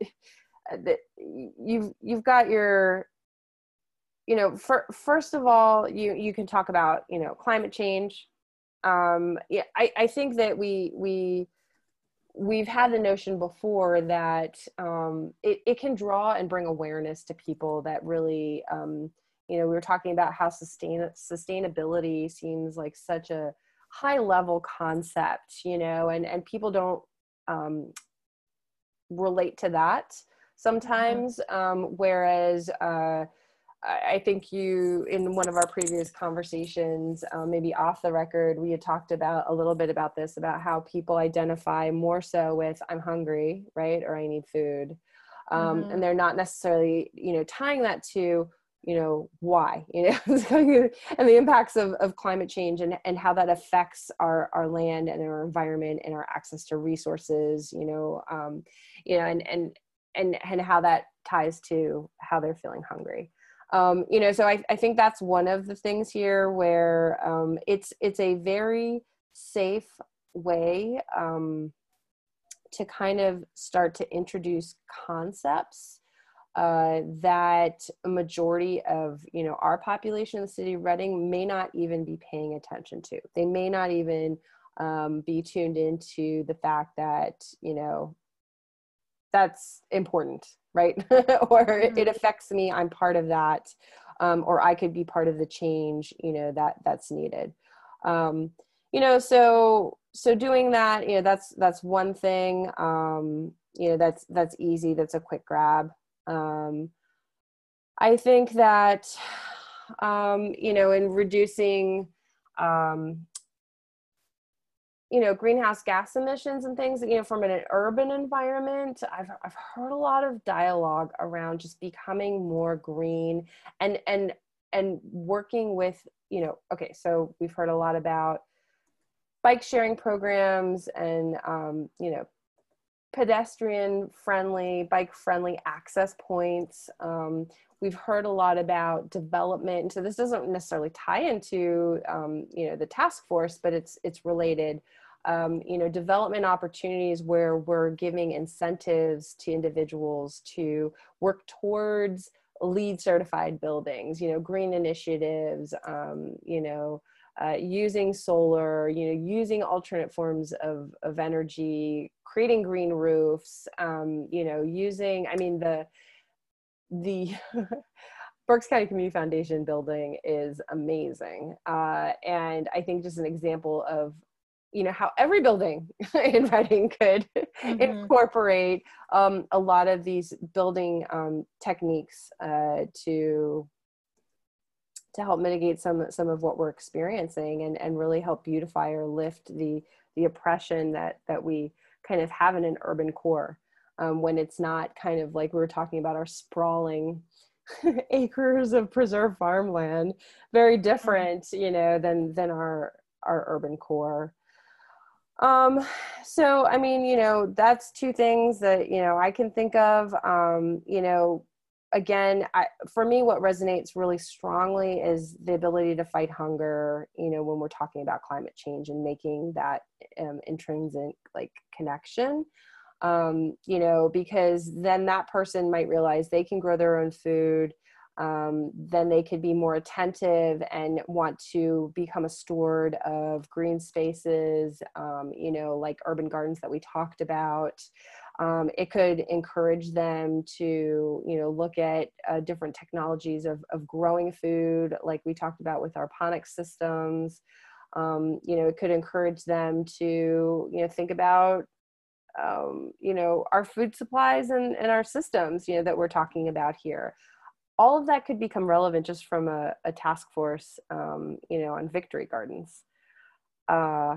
you've you've got your, you know, for, first of all, you, you can talk about, you know, climate change. Um, yeah, I, I think that we, we, we've had the notion before that um, it, it can draw and bring awareness to people that really um, you know we were talking about how sustain sustainability seems like such a high level concept you know and and people don't um, relate to that sometimes um, whereas uh, I think you, in one of our previous conversations, um, maybe off the record, we had talked about a little bit about this about how people identify more so with "I'm hungry," right, or "I need food," um, mm-hmm. and they're not necessarily, you know, tying that to, you know, why, [LAUGHS] you know, and the impacts of, of climate change and and how that affects our our land and our environment and our access to resources, you know, um, you know, and and and and how that ties to how they're feeling hungry. Um, you know so I, I think that's one of the things here where um, it's it's a very safe way um, to kind of start to introduce concepts uh, that a majority of you know our population in the city of Reading may not even be paying attention to. They may not even um, be tuned into the fact that you know that's important right [LAUGHS] or mm-hmm. it affects me i'm part of that um, or i could be part of the change you know that that's needed um, you know so so doing that you know that's that's one thing um, you know that's that's easy that's a quick grab um, i think that um, you know in reducing um, you know greenhouse gas emissions and things you know from an urban environment i've, I've heard a lot of dialogue around just becoming more green and and and working with you know okay so we've heard a lot about bike sharing programs and um, you know pedestrian friendly bike friendly access points. Um, we've heard a lot about development so this doesn't necessarily tie into um, you know the task force but it's it's related. Um, you know development opportunities where we're giving incentives to individuals to work towards LEED certified buildings you know green initiatives um, you know uh, using solar you know using alternate forms of, of energy creating green roofs um, you know using i mean the the [LAUGHS] Berks County Community Foundation building is amazing. Uh, and I think just an example of you know how every building [LAUGHS] in Reading could [LAUGHS] mm-hmm. incorporate um, a lot of these building um, techniques uh, to to help mitigate some some of what we're experiencing and and really help beautify or lift the the oppression that that we kind of have in an urban core um, when it's not kind of like we were talking about our sprawling [LAUGHS] acres of preserved farmland very mm-hmm. different you know than than our our urban core um, so I mean, you know, that's two things that, you know, I can think of. Um, you know, again, I, for me, what resonates really strongly is the ability to fight hunger, you know, when we're talking about climate change and making that um, intrinsic like connection. Um, you know, because then that person might realize they can grow their own food um, then they could be more attentive and want to become a steward of green spaces, um, you know, like urban gardens that we talked about. Um, it could encourage them to, you know, look at uh, different technologies of, of growing food, like we talked about with our ponic systems. Um, you know, it could encourage them to, you know, think about um, you know our food supplies and, and our systems you know that we're talking about here all of that could become relevant just from a, a task force, um, you know, on victory gardens. Uh,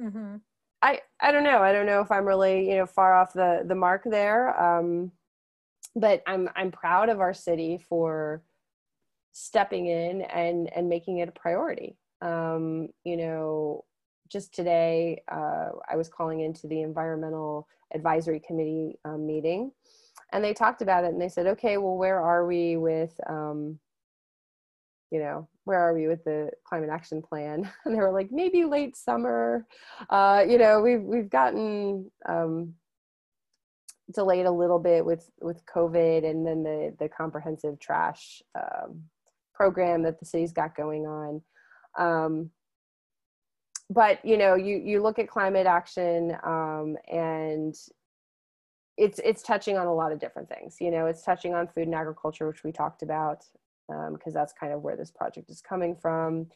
mm-hmm. I I don't know. I don't know if I'm really you know far off the the mark there. Um, but I'm I'm proud of our city for stepping in and and making it a priority. Um, you know, just today uh, I was calling into the environmental advisory committee um, meeting and they talked about it and they said okay well where are we with um, you know where are we with the climate action plan? [LAUGHS] And they were like maybe late summer. Uh, you know we've we've gotten um, delayed a little bit with with covid and then the the comprehensive trash um, program that the city's got going on. Um, but you know you you look at climate action um, and it's it's touching on a lot of different things. You know it's touching on food and agriculture which we talked about because um, that's kind of where this project is coming from.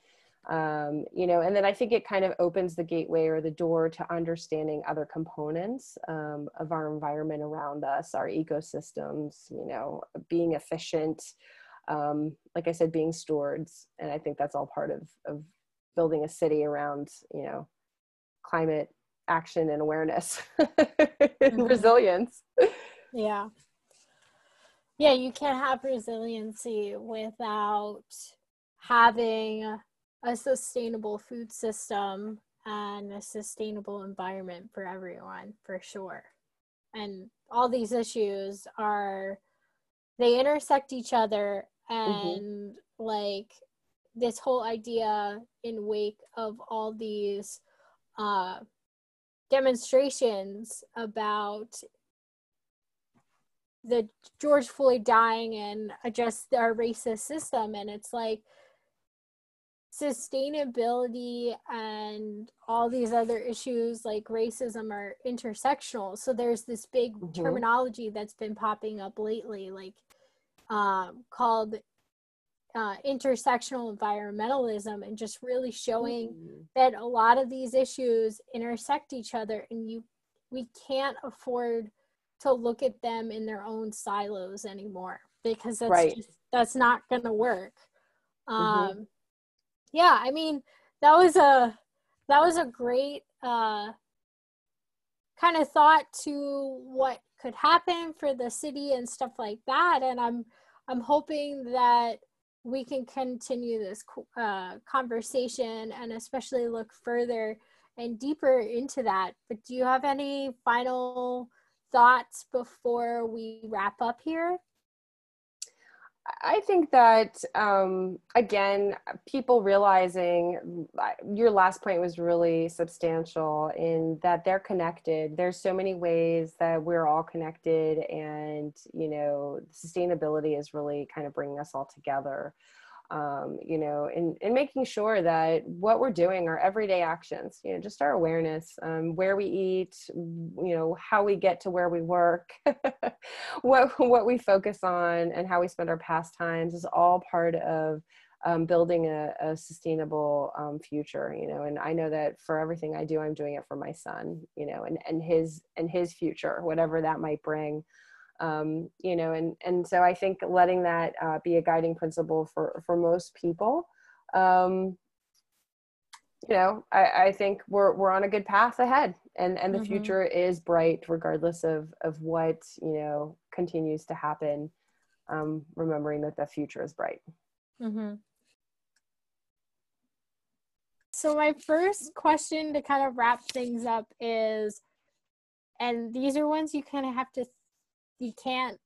Um, you know and then i think it kind of opens the gateway or the door to understanding other components um, of our environment around us our ecosystems you know being efficient um, like i said being stewards and i think that's all part of of building a city around you know climate action and awareness [LAUGHS] and mm-hmm. resilience. Yeah yeah you can't have resiliency without having a sustainable food system and a sustainable environment for everyone for sure and all these issues are they intersect each other mm-hmm. and mm-hmm. like this whole idea in wake of all these uh, demonstrations about the George Floyd dying and adjust our racist system and it's like sustainability and all these other issues like racism are intersectional so there's this big mm-hmm. terminology that's been popping up lately like um, called uh, intersectional environmentalism and just really showing mm-hmm. that a lot of these issues intersect each other and you we can't afford to look at them in their own silos anymore because that's right. just that's not going to work mm-hmm. um, yeah, I mean, that was a that was a great uh, kind of thought to what could happen for the city and stuff like that. And I'm I'm hoping that we can continue this uh, conversation and especially look further and deeper into that. But do you have any final thoughts before we wrap up here? I think that um, again, people realizing your last point was really substantial in that they're connected. There's so many ways that we're all connected, and you know, sustainability is really kind of bringing us all together um, you know, and, and making sure that what we're doing are everyday actions, you know, just our awareness, um, where we eat, you know, how we get to where we work, [LAUGHS] what, what we focus on and how we spend our pastimes is all part of um, building a, a sustainable um, future you know and i know that for everything i do i'm doing it for my son you know and, and his and his future whatever that might bring um, you know and and so i think letting that uh, be a guiding principle for for most people um, you know I, I think we're we're on a good path ahead and and the mm-hmm. future is bright regardless of of what you know continues to happen um, remembering that the future is bright mm-hmm. so my first question to kind of wrap things up is and these are ones you kind of have to you can't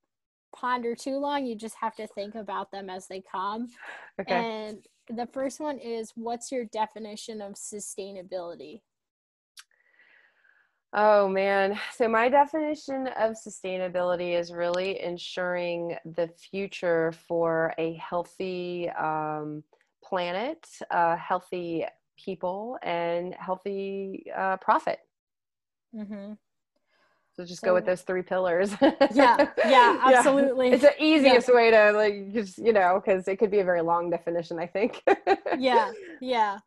ponder too long. You just have to think about them as they come. Okay. And the first one is what's your definition of sustainability? Oh man. So, my definition of sustainability is really ensuring the future for a healthy um, planet, uh, healthy people, and healthy uh, profit. Mm-hmm. So just so, go with those three pillars. yeah, yeah, [LAUGHS] absolutely. Yeah. It's the easiest yeah. way to like just you know because it could be a very long definition. I think. yeah, [LAUGHS] yeah.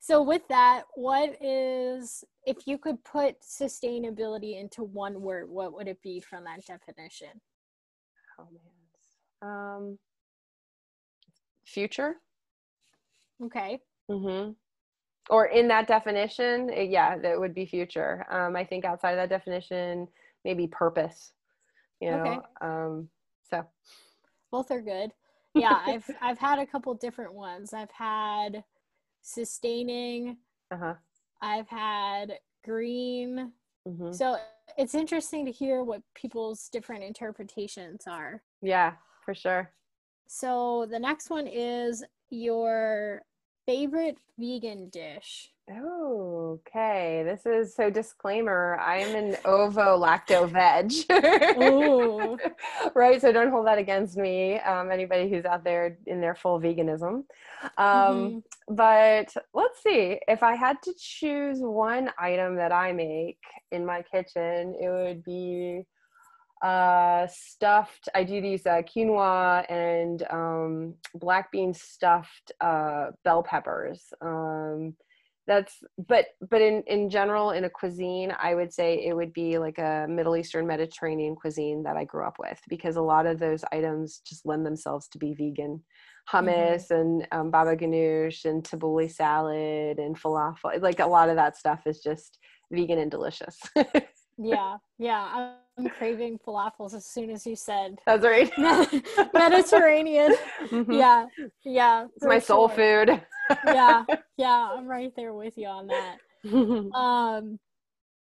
So with that, what is if you could put sustainability into one word, what would it be from that definition? Oh man, um, future. Okay. Mm-hmm or in that definition, eh, yeah, that would be future. Um, I think outside of that definition, maybe purpose. You know, okay. um, so both are good. [LAUGHS] Yeah, I've I've had a couple different ones. I've had sustaining. Uh-huh. I've had green. Mm-hmm. So it's interesting to hear what people's different interpretations are. Yeah, for sure. So the next one is your favorite vegan dish? Oh, okay. This is so disclaimer. I am an ovo lacto veg. [LAUGHS] right. So don't hold that against me. Um, anybody who's out there in their full veganism. Um, mm-hmm. But let's see. If I had to choose one item that I make in my kitchen, it would be uh, stuffed. I do these uh, quinoa and um, black bean stuffed uh, bell peppers. Um, that's but but in in general in a cuisine i would say it would be like a middle eastern mediterranean cuisine that i grew up with because a lot of those items just lend themselves to be vegan hummus mm-hmm. and um, baba ganoush and tabbouleh salad and falafel like a lot of that stuff is just vegan and delicious [LAUGHS] yeah yeah i'm craving falafels as soon as you said [LAUGHS] that's right [LAUGHS] mediterranean mm-hmm. yeah yeah it's my soul sure. food yeah, [LAUGHS] yeah, I'm right there with you on that. um,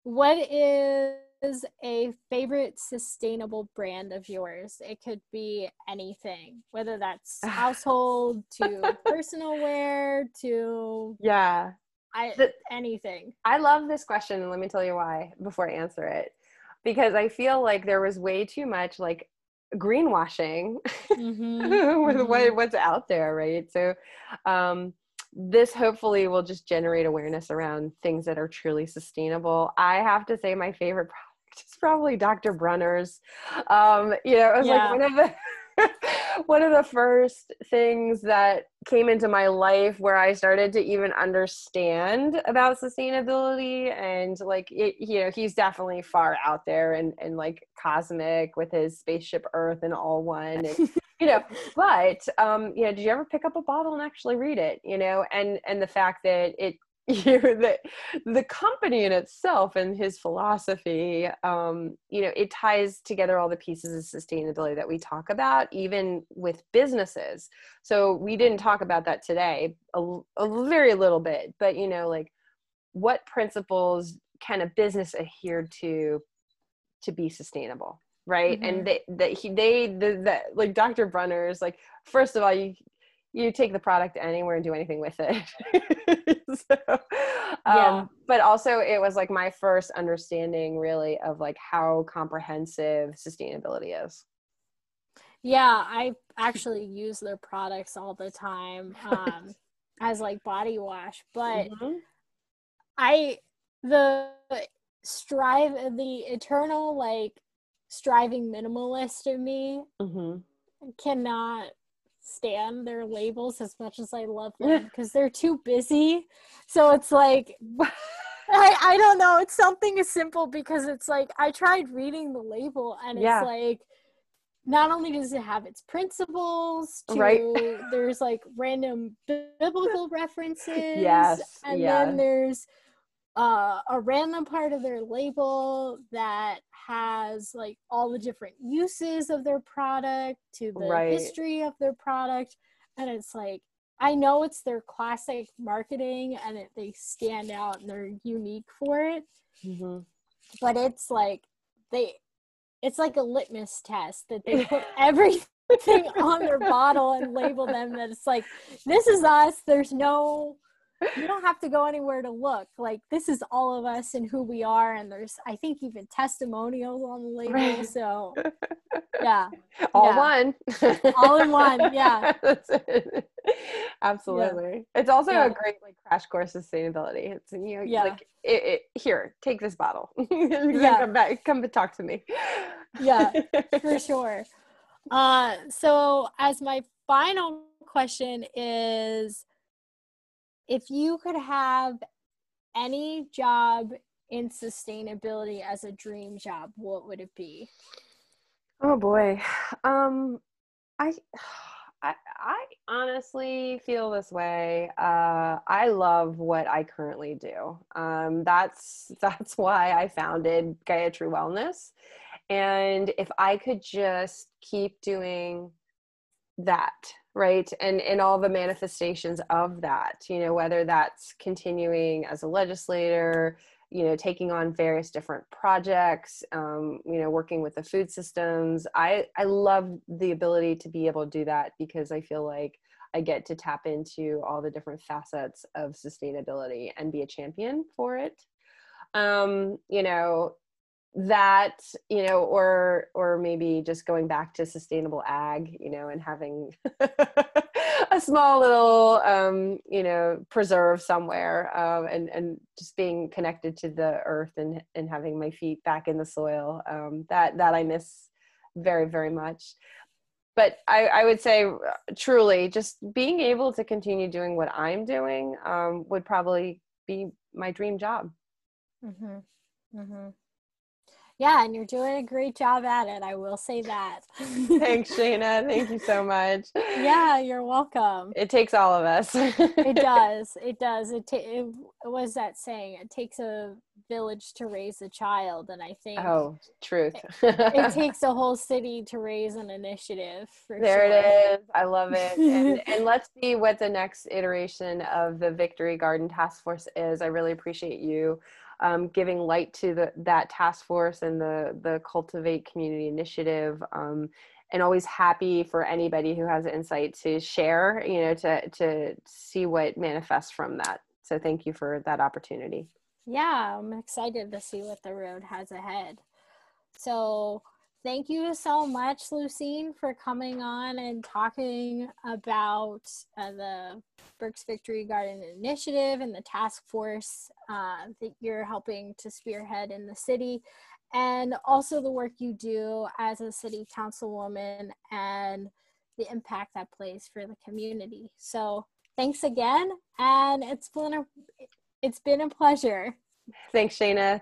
what is a favorite sustainable brand of yours? It could be anything, whether that's household to personal wear to yeah, I the, anything. I love this question, and let me tell you why before I answer it. Because I feel like there was way too much like greenwashing mm-hmm. [LAUGHS] with mm-hmm. what, what's out there, right? So, um, this hopefully will just generate awareness around things that are truly sustainable. I have to say, my favorite [LAUGHS] product is probably Dr. Bronner's. Um, you know, it was yeah. like one of the one of the first things that came into my life where I started to even understand about sustainability and like it, you know he's definitely far out there and and like cosmic with his spaceship Earth and all one and [LAUGHS] you know but um you know did you ever pick up a bottle and actually read it you know? And and the fact that it [LAUGHS] you know, the the company in itself and his philosophy um, you know it ties together all the pieces of sustainability that we talk about even with businesses so we didn't talk about that today a, a very little bit but you know like what principles can a business adhere to to be sustainable right mm-hmm. and they that he they the, the like dr Bronner is like first of all you you take the product anywhere and do anything with it. [LAUGHS] so, um, yeah. But also, it was like my first understanding, really, of like how comprehensive sustainability is. Yeah, I actually use their products all the time um, [LAUGHS] as like body wash, but mm-hmm. I the strive the eternal like striving minimalist in me mm-hmm. cannot stand their labels as much as I love [LAUGHS] them because they're too busy. So it's like [LAUGHS] I, I don't know. It's something as simple because it's like I tried reading the label and it's yeah. like not only does it have its principles to right. there's like random biblical references. [LAUGHS] Yes. And then there's uh, a random part of their label that has like all the different uses of their product to the right. history of their product and it's like i know it's their classic marketing and it, they stand out and they're unique for it mm-hmm. but it's like they it's like a litmus test that they put [LAUGHS] everything on their bottle and label them that it's like this is us there's no you don't have to go anywhere to look. Like this is all of us and who we are, and there's I think even testimonials on the label. Right. So [LAUGHS] yeah, all yeah. one, all in one. Yeah, [LAUGHS] absolutely. Yeah. It's also yeah. a great like crash course sustainability. It's you know yeah. like it, it, here, take this bottle. [LAUGHS] yeah, come back, come and talk to me. yeah, for sure. Uh, so as my final question is if you could have any job in sustainability as a dream job, what would it be? Oh boy. Um I I, I honestly feel this way. Uh, I love what I currently do. Um, that's [LAUGHS] that's why I founded Gaia Gayatri Wellness. And if I could just keep doing that right? And and all the manifestations of that you know whether that's continuing as a legislator you know taking on various different projects um, you know working with the food systems. I i love the ability to be able to do that because i feel like i get to tap into all the different facets of sustainability and be a champion for it. Um, you know that you know or or maybe just going back to sustainable ag you know and having [LAUGHS] a small little um you know preserve somewhere um and and just being connected to the earth and and having my feet back in the soil um that that i miss very, very much. But I, I would say, uh, truly, just being able to continue doing what I'm doing um, would probably be my dream job. Mm-hmm. Mm-hmm. Yeah, and you're doing a great job at it. I will say that. Thanks, Shayna. Thank you so much. Yeah, you're welcome. It takes all of us. it [LAUGHS] does. It does. It, ta- it was that saying. It takes a village to raise a child, and I think oh, truth. it, it [LAUGHS] takes a whole city to raise an initiative. there sure. it is. I love it. And, [LAUGHS] and let's see what the next iteration of the Victory Garden Task Force is. I really appreciate you um, giving light to the, that task force and the, the Cultivate Community Initiative. Um, and always happy for anybody who has insight to share, you know, to, to see what manifests from that. So thank you for that opportunity. Yeah, I'm excited to see what the road has ahead. So thank you so much, Lucine, for coming on and talking about uh, the Berks Victory Garden Initiative and the task force uh, that you're helping to spearhead in the city, and also the work you do as a city councilwoman and the impact that plays for the community. So thanks again, and it's been a it's been a pleasure. Thanks, Shayna.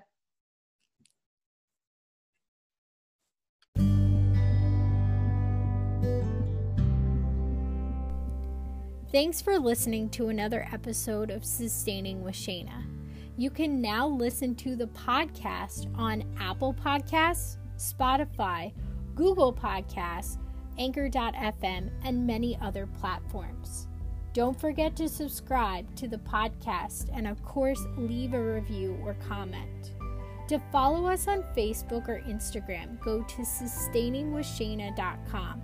Thanks for listening to another episode of Sustaining with Shayna. You can now listen to the podcast on Apple Podcasts, Spotify, Google Podcasts, Anchor.fm, and many other platforms. Don't forget to subscribe to the podcast and, of course, leave a review or comment. To follow us on Facebook or Instagram, go to sustainingwithshayna.com.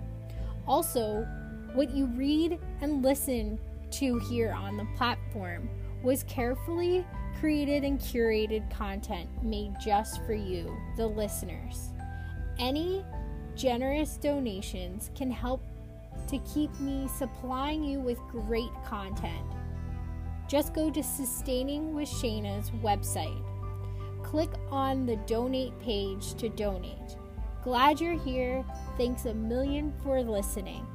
Also, what you read and listen to here on the platform was carefully created and curated content made just for you, the listeners. Any generous donations can help to keep me supplying you with great content. Just go to Sustaining with Shayna's website. Click on the donate page to donate. Glad you're here. Thanks a million for listening.